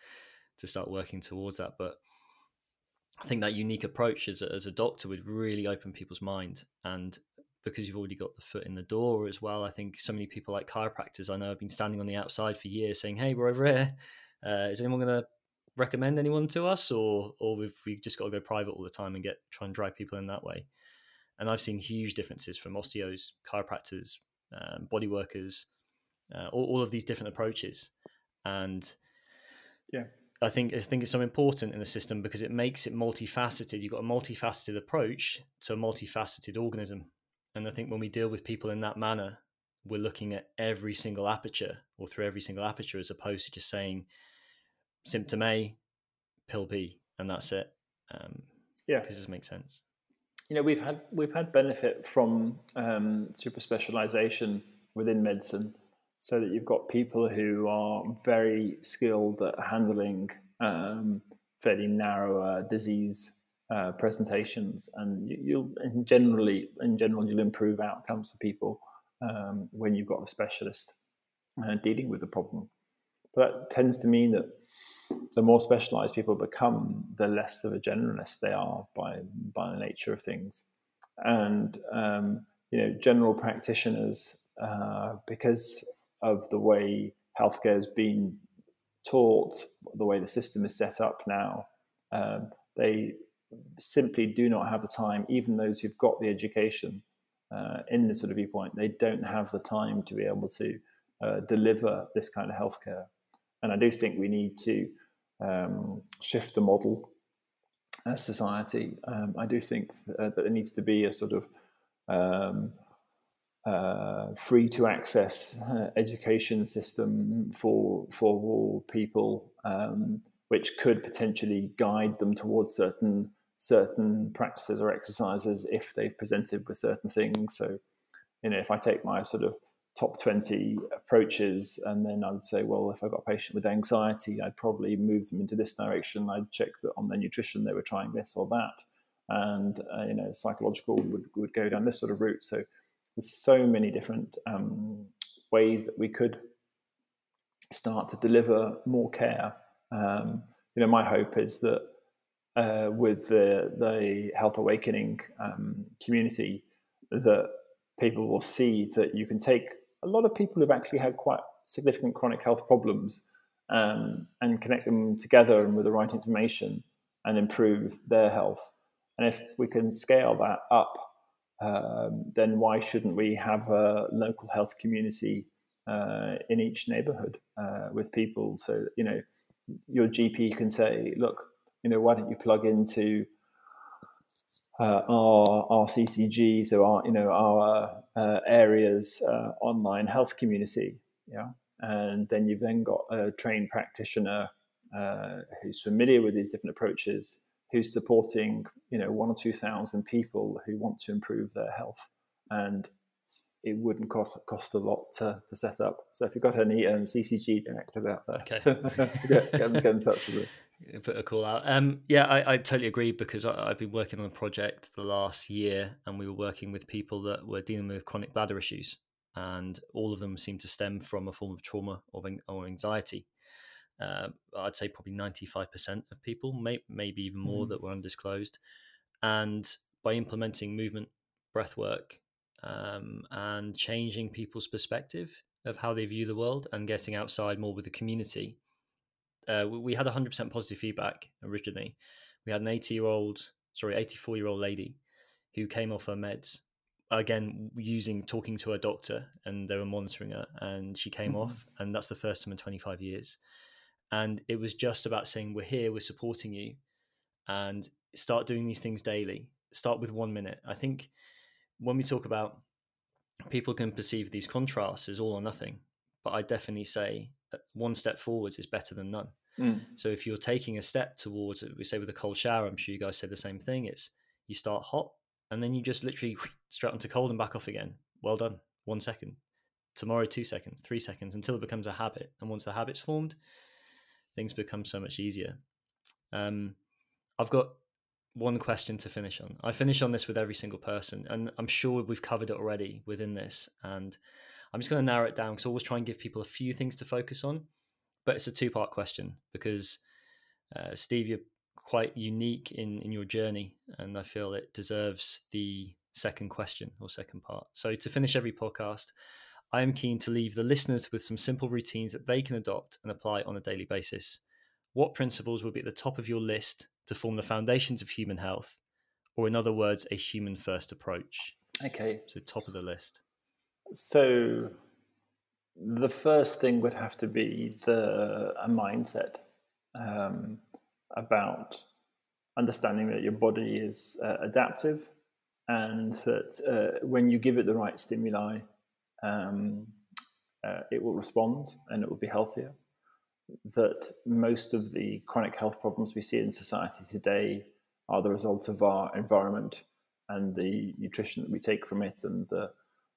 to start working towards that. But I think that unique approach as a, as a doctor would really open people's mind. And because you've already got the foot in the door as well, I think so many people like chiropractors I know have been standing on the outside for years saying, "Hey, we're over here. Uh, is anyone going to recommend anyone to us, or or we've we just got to go private all the time and get try and drive people in that way?" and I've seen huge differences from osteos, chiropractors, um, body workers, uh, all, all, of these different approaches, and yeah, I think I think it's so important in the system because it makes it multifaceted. You've got a multifaceted approach to a multifaceted organism, and I think when we deal with people in that manner, we're looking at every single aperture or through every single aperture as opposed to just saying symptom A, pill B, and that's it. Um, yeah, because it just makes sense you know we've had we've had benefit from um, super specialization within medicine so that you've got people who are very skilled at handling um, fairly narrower disease uh, presentations and you, will generally in general you'll improve outcomes for people um, when you've got a specialist uh, dealing with the problem but that tends to mean that the more specialized people become, the less of a generalist they are by by the nature of things. And um, you know, general practitioners, uh, because of the way healthcare has been taught, the way the system is set up now, um, they simply do not have the time. Even those who've got the education uh, in this sort of viewpoint, they don't have the time to be able to uh, deliver this kind of healthcare. And I do think we need to um, shift the model as society. Um, I do think uh, that there needs to be a sort of um, uh, free to access uh, education system for for all people, um, which could potentially guide them towards certain certain practices or exercises if they've presented with certain things. So, you know, if I take my sort of top 20 approaches and then i would say well if i got a patient with anxiety i'd probably move them into this direction. I'd check that on their nutrition they were trying this or that. And uh, you know psychological would, would go down this sort of route. So there's so many different um, ways that we could start to deliver more care um, you know my hope is that uh, with the, the health awakening um, community that people will see that you can take a lot of people who've actually had quite significant chronic health problems um, and connect them together and with the right information and improve their health. And if we can scale that up, um, then why shouldn't we have a local health community uh, in each neighborhood uh, with people? So, you know, your GP can say, look, you know, why don't you plug into uh, our our CCG, so our you know our uh, areas uh, online health community, yeah, and then you've then got a trained practitioner uh, who's familiar with these different approaches, who's supporting you know one or two thousand people who want to improve their health, and it wouldn't cost, cost a lot to, to set up. So if you've got any um, CCG directors out there, okay. get, get, get in touch with them. put a call out. Um, yeah, I, I, totally agree because I, have been working on a project the last year, and we were working with people that were dealing with chronic bladder issues, and all of them seem to stem from a form of trauma or, or anxiety. Uh, I'd say probably ninety five percent of people, may, maybe even more, mm. that were undisclosed. And by implementing movement, breath work, um, and changing people's perspective of how they view the world, and getting outside more with the community uh, we had 100% positive feedback originally. We had an 80 year old, sorry, 84 year old lady who came off her meds again using talking to her doctor and they were monitoring her and she came mm-hmm. off and that's the first time in 25 years and it was just about saying we're here we're supporting you and start doing these things daily start with one minute i think when we talk about people can perceive these contrasts as all or nothing but i definitely say one step forwards is better than none. Mm. So if you're taking a step towards we say with a cold shower, I'm sure you guys say the same thing. It's you start hot and then you just literally straight onto cold and back off again. Well done. One second. Tomorrow, two seconds, three seconds until it becomes a habit. And once the habit's formed, things become so much easier. Um, I've got one question to finish on. I finish on this with every single person, and I'm sure we've covered it already within this. And I'm just going to narrow it down because I always try and give people a few things to focus on. But it's a two part question because, uh, Steve, you're quite unique in, in your journey, and I feel it deserves the second question or second part. So, to finish every podcast, I am keen to leave the listeners with some simple routines that they can adopt and apply on a daily basis. What principles will be at the top of your list to form the foundations of human health, or in other words, a human first approach? Okay. So, top of the list. So the first thing would have to be the a mindset um, about understanding that your body is uh, adaptive and that uh, when you give it the right stimuli, um, uh, it will respond and it will be healthier. That most of the chronic health problems we see in society today are the result of our environment and the nutrition that we take from it and the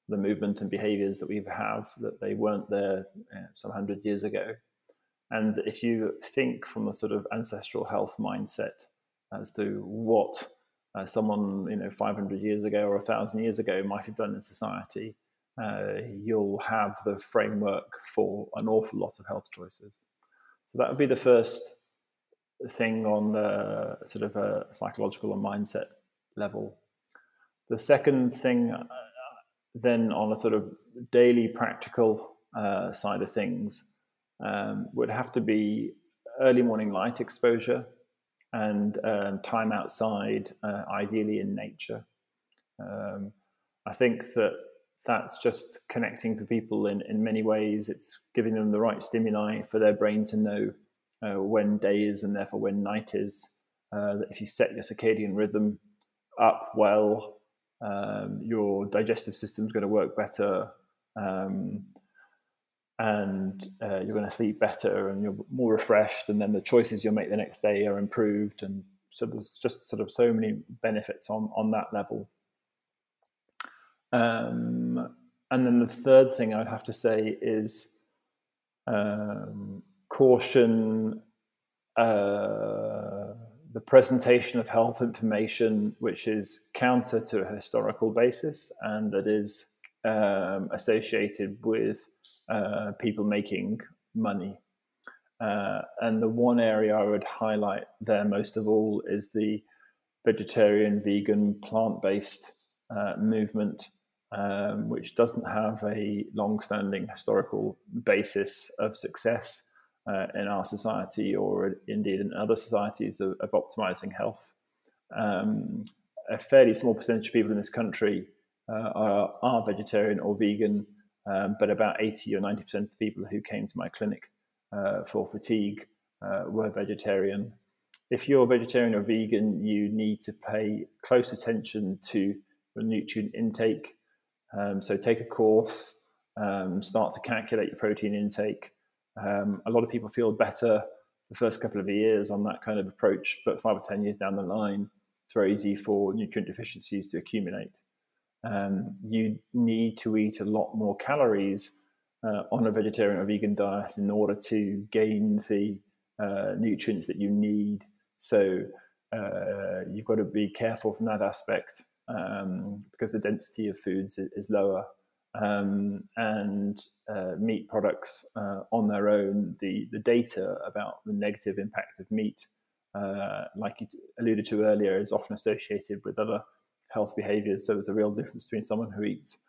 the movement and behaviors that we have that they weren't there you know, some hundred years ago. And if you think from a sort of ancestral health mindset as to what uh, someone you know 500 years ago or 1,000 years ago might have done in society, uh, you'll have the framework for an awful lot of health choices. So that would be the first thing on the sort of a psychological and mindset level. The second thing uh, then on a sort of daily practical uh, side of things um, would have to be early morning light exposure and um, time outside, uh, ideally in nature. Um, I think that that's just connecting for people in, in many ways. It's giving them the right stimuli for their brain to know uh, when day is and therefore when night is. Uh, if you set your circadian rhythm up well, um, your digestive system is going to work better, um, and uh, you're going to sleep better, and you're more refreshed, and then the choices you'll make the next day are improved, and so there's just sort of so many benefits on on that level. Um, and then the third thing I'd have to say is um, caution. Uh, the presentation of health information which is counter to a historical basis and that is um, associated with uh, people making money. Uh, and the one area I would highlight there most of all is the vegetarian, vegan, plant based uh, movement, um, which doesn't have a long standing historical basis of success uh, in our society or indeed in other societies of, of optimizing health. Um, a fairly small percentage of people in this country uh, are, are, vegetarian or vegan, um, but about 80 or 90% of the people who came to my clinic uh, for fatigue uh, were vegetarian. If you're vegetarian or vegan, you need to pay close attention to your nutrient intake. Um, so take a course, um, start to calculate your protein intake, um, a lot of people feel better the first couple of years on that kind of approach, but five or 10 years down the line, it's very easy for nutrient deficiencies to accumulate. Um, you need to eat a lot more calories uh, on a vegetarian or vegan diet in order to gain the uh, nutrients that you need. So uh, you've got to be careful from that aspect um, because the density of foods is, lower. Um, and uh, meat products uh, on their own, the, the data about the negative impact of meat, uh, like you alluded to earlier, is often associated with other health behaviors. So there's a real difference between someone who eats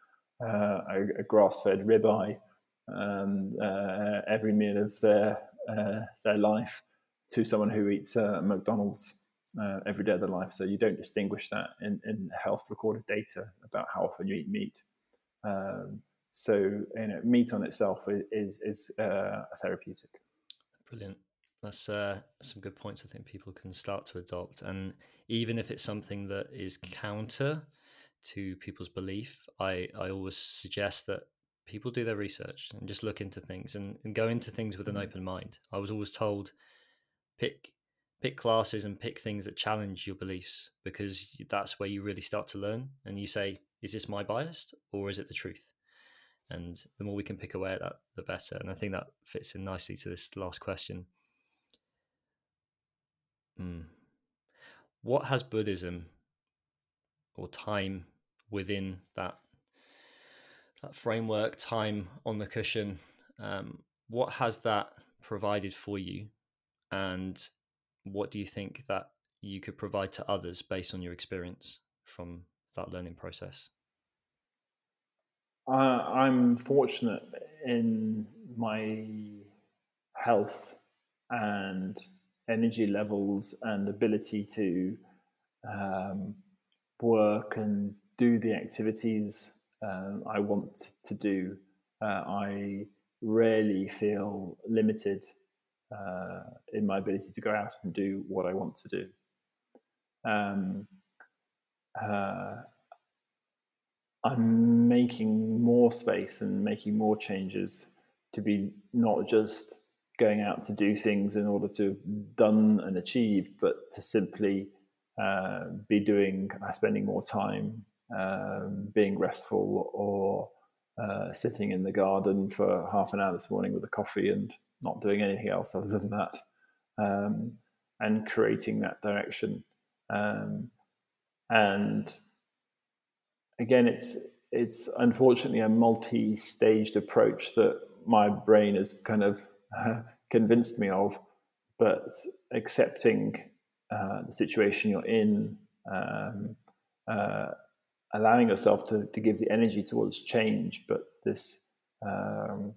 uh, a, a grass fed ribeye um, uh, every meal of their, their life to someone who eats McDonald's uh, every day of their life. So you don't distinguish that in, in health recorded data about how often you eat meat. Um, so you know, meat on itself is is uh, a therapeutic. Brilliant. That's uh, some good points. I think people can start to adopt, and even if it's something that is counter to people's belief, I I always suggest that people do their research and just look into things and, and go into things with an mm-hmm. open mind. I was always told pick pick classes and pick things that challenge your beliefs because that's where you really start to learn and you say is this my bias or is it the truth? And the more we can pick away at that the better. And i think that fits in nicely to this last question. Mm. what has buddhism or time within that that framework time on the cushion um, what has that provided for you? And what do you think that you could provide to others based on your experience from that learning process? Uh, I'm fortunate in my health and energy levels and ability to um, work and do the activities uh, I want to do. Uh, I rarely feel limited uh, in my ability to go out and do what I want to do. Um, uh, I'm making more space and making more changes to be not just going out to do things in order to done and achieved, but to simply uh, be doing, uh, spending more time, um, being restful, or uh, sitting in the garden for half an hour this morning with a coffee and not doing anything else other than that, um, and creating that direction. Um, and again, it's it's unfortunately a multi-staged approach that my brain has kind of uh, convinced me of, but accepting uh, the situation you're in, um, uh, allowing yourself to, to give the energy towards change, but this um,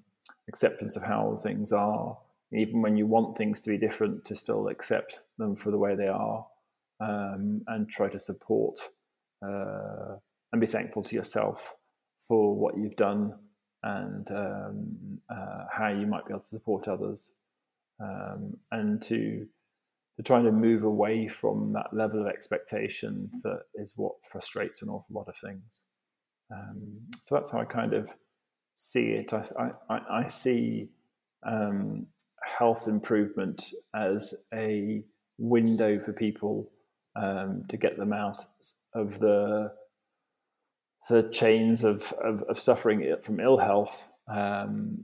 acceptance of how things are, even when you want things to be different, to still accept them for the way they are um, and try to support uh, and be thankful to yourself for what you've done and um, uh, how you might be able to support others um, and to to try to move away from that level of expectation that is what frustrates an awful lot of things. Um, so that's how I kind of see it. I, I, I see um, health improvement as a window for people um, to get them out of the the chains of, of, of suffering from ill health, um,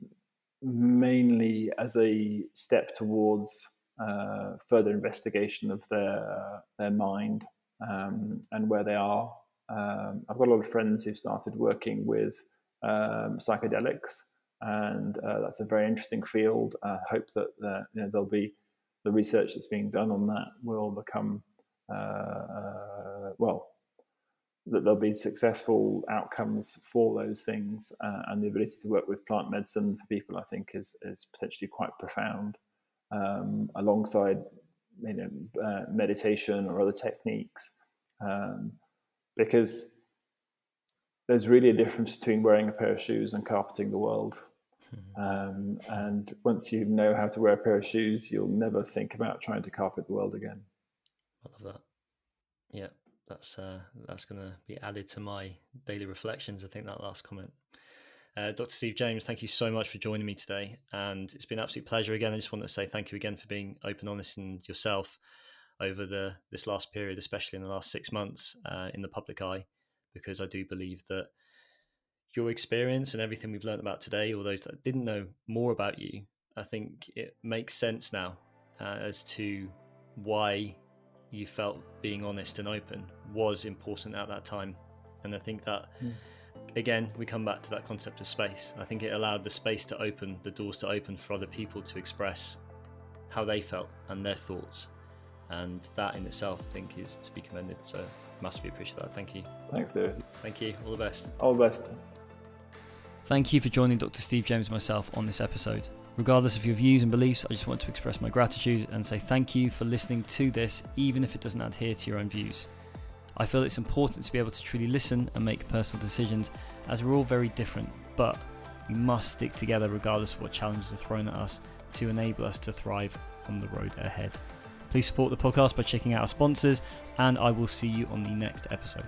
mainly as a step towards uh, further investigation of their their mind um, and where they are. Um, I've got a lot of friends who've started working with um, psychedelics, and uh, that's a very interesting field. I hope that the, you know, there'll be the research that's being done on that will become uh, uh, well that there'll be successful outcomes for those things, uh, and the ability to work with plant medicine for people, I think, is is potentially quite profound. Um, alongside you know uh, meditation or other techniques, um, because there's really a difference between wearing a pair of shoes and carpeting the world. Hmm. Um, and once you know how to wear a pair of shoes, you'll never think about trying to carpet the world again. I love that. Yeah, that's uh, that's going to be added to my daily reflections. I think that last comment. Uh, Dr. Steve James, thank you so much for joining me today, and it's been an absolute pleasure again. I just want to say thank you again for being open, honest, and yourself over the this last period, especially in the last six months uh, in the public eye because I do believe that your experience and everything we've learned about today, or those that didn't know more about you, I think it makes sense now. uh, as to why you felt being honest and open was important at that time. And I think that, mm. again, we come back to that concept of space. I think it allowed the space to open, the doors to open for other people to express how they felt and their thoughts. And that in itself, I think, is to be commended. So, massively appreciate that. Thank you. Thanks, David. Thank you. All the best. All the best. Thank you for joining Dr. Steve James and myself on this episode. Regardless of your views and beliefs, I just want to express my gratitude and say thank you for listening to this, even if it doesn't adhere to your own views. I feel it's important to be able to truly listen and make personal decisions, as we're all very different, but we must stick together regardless of what challenges are thrown at us to enable us to thrive on the road ahead. Please support the podcast by checking out our sponsors, and I will see you on the next episode.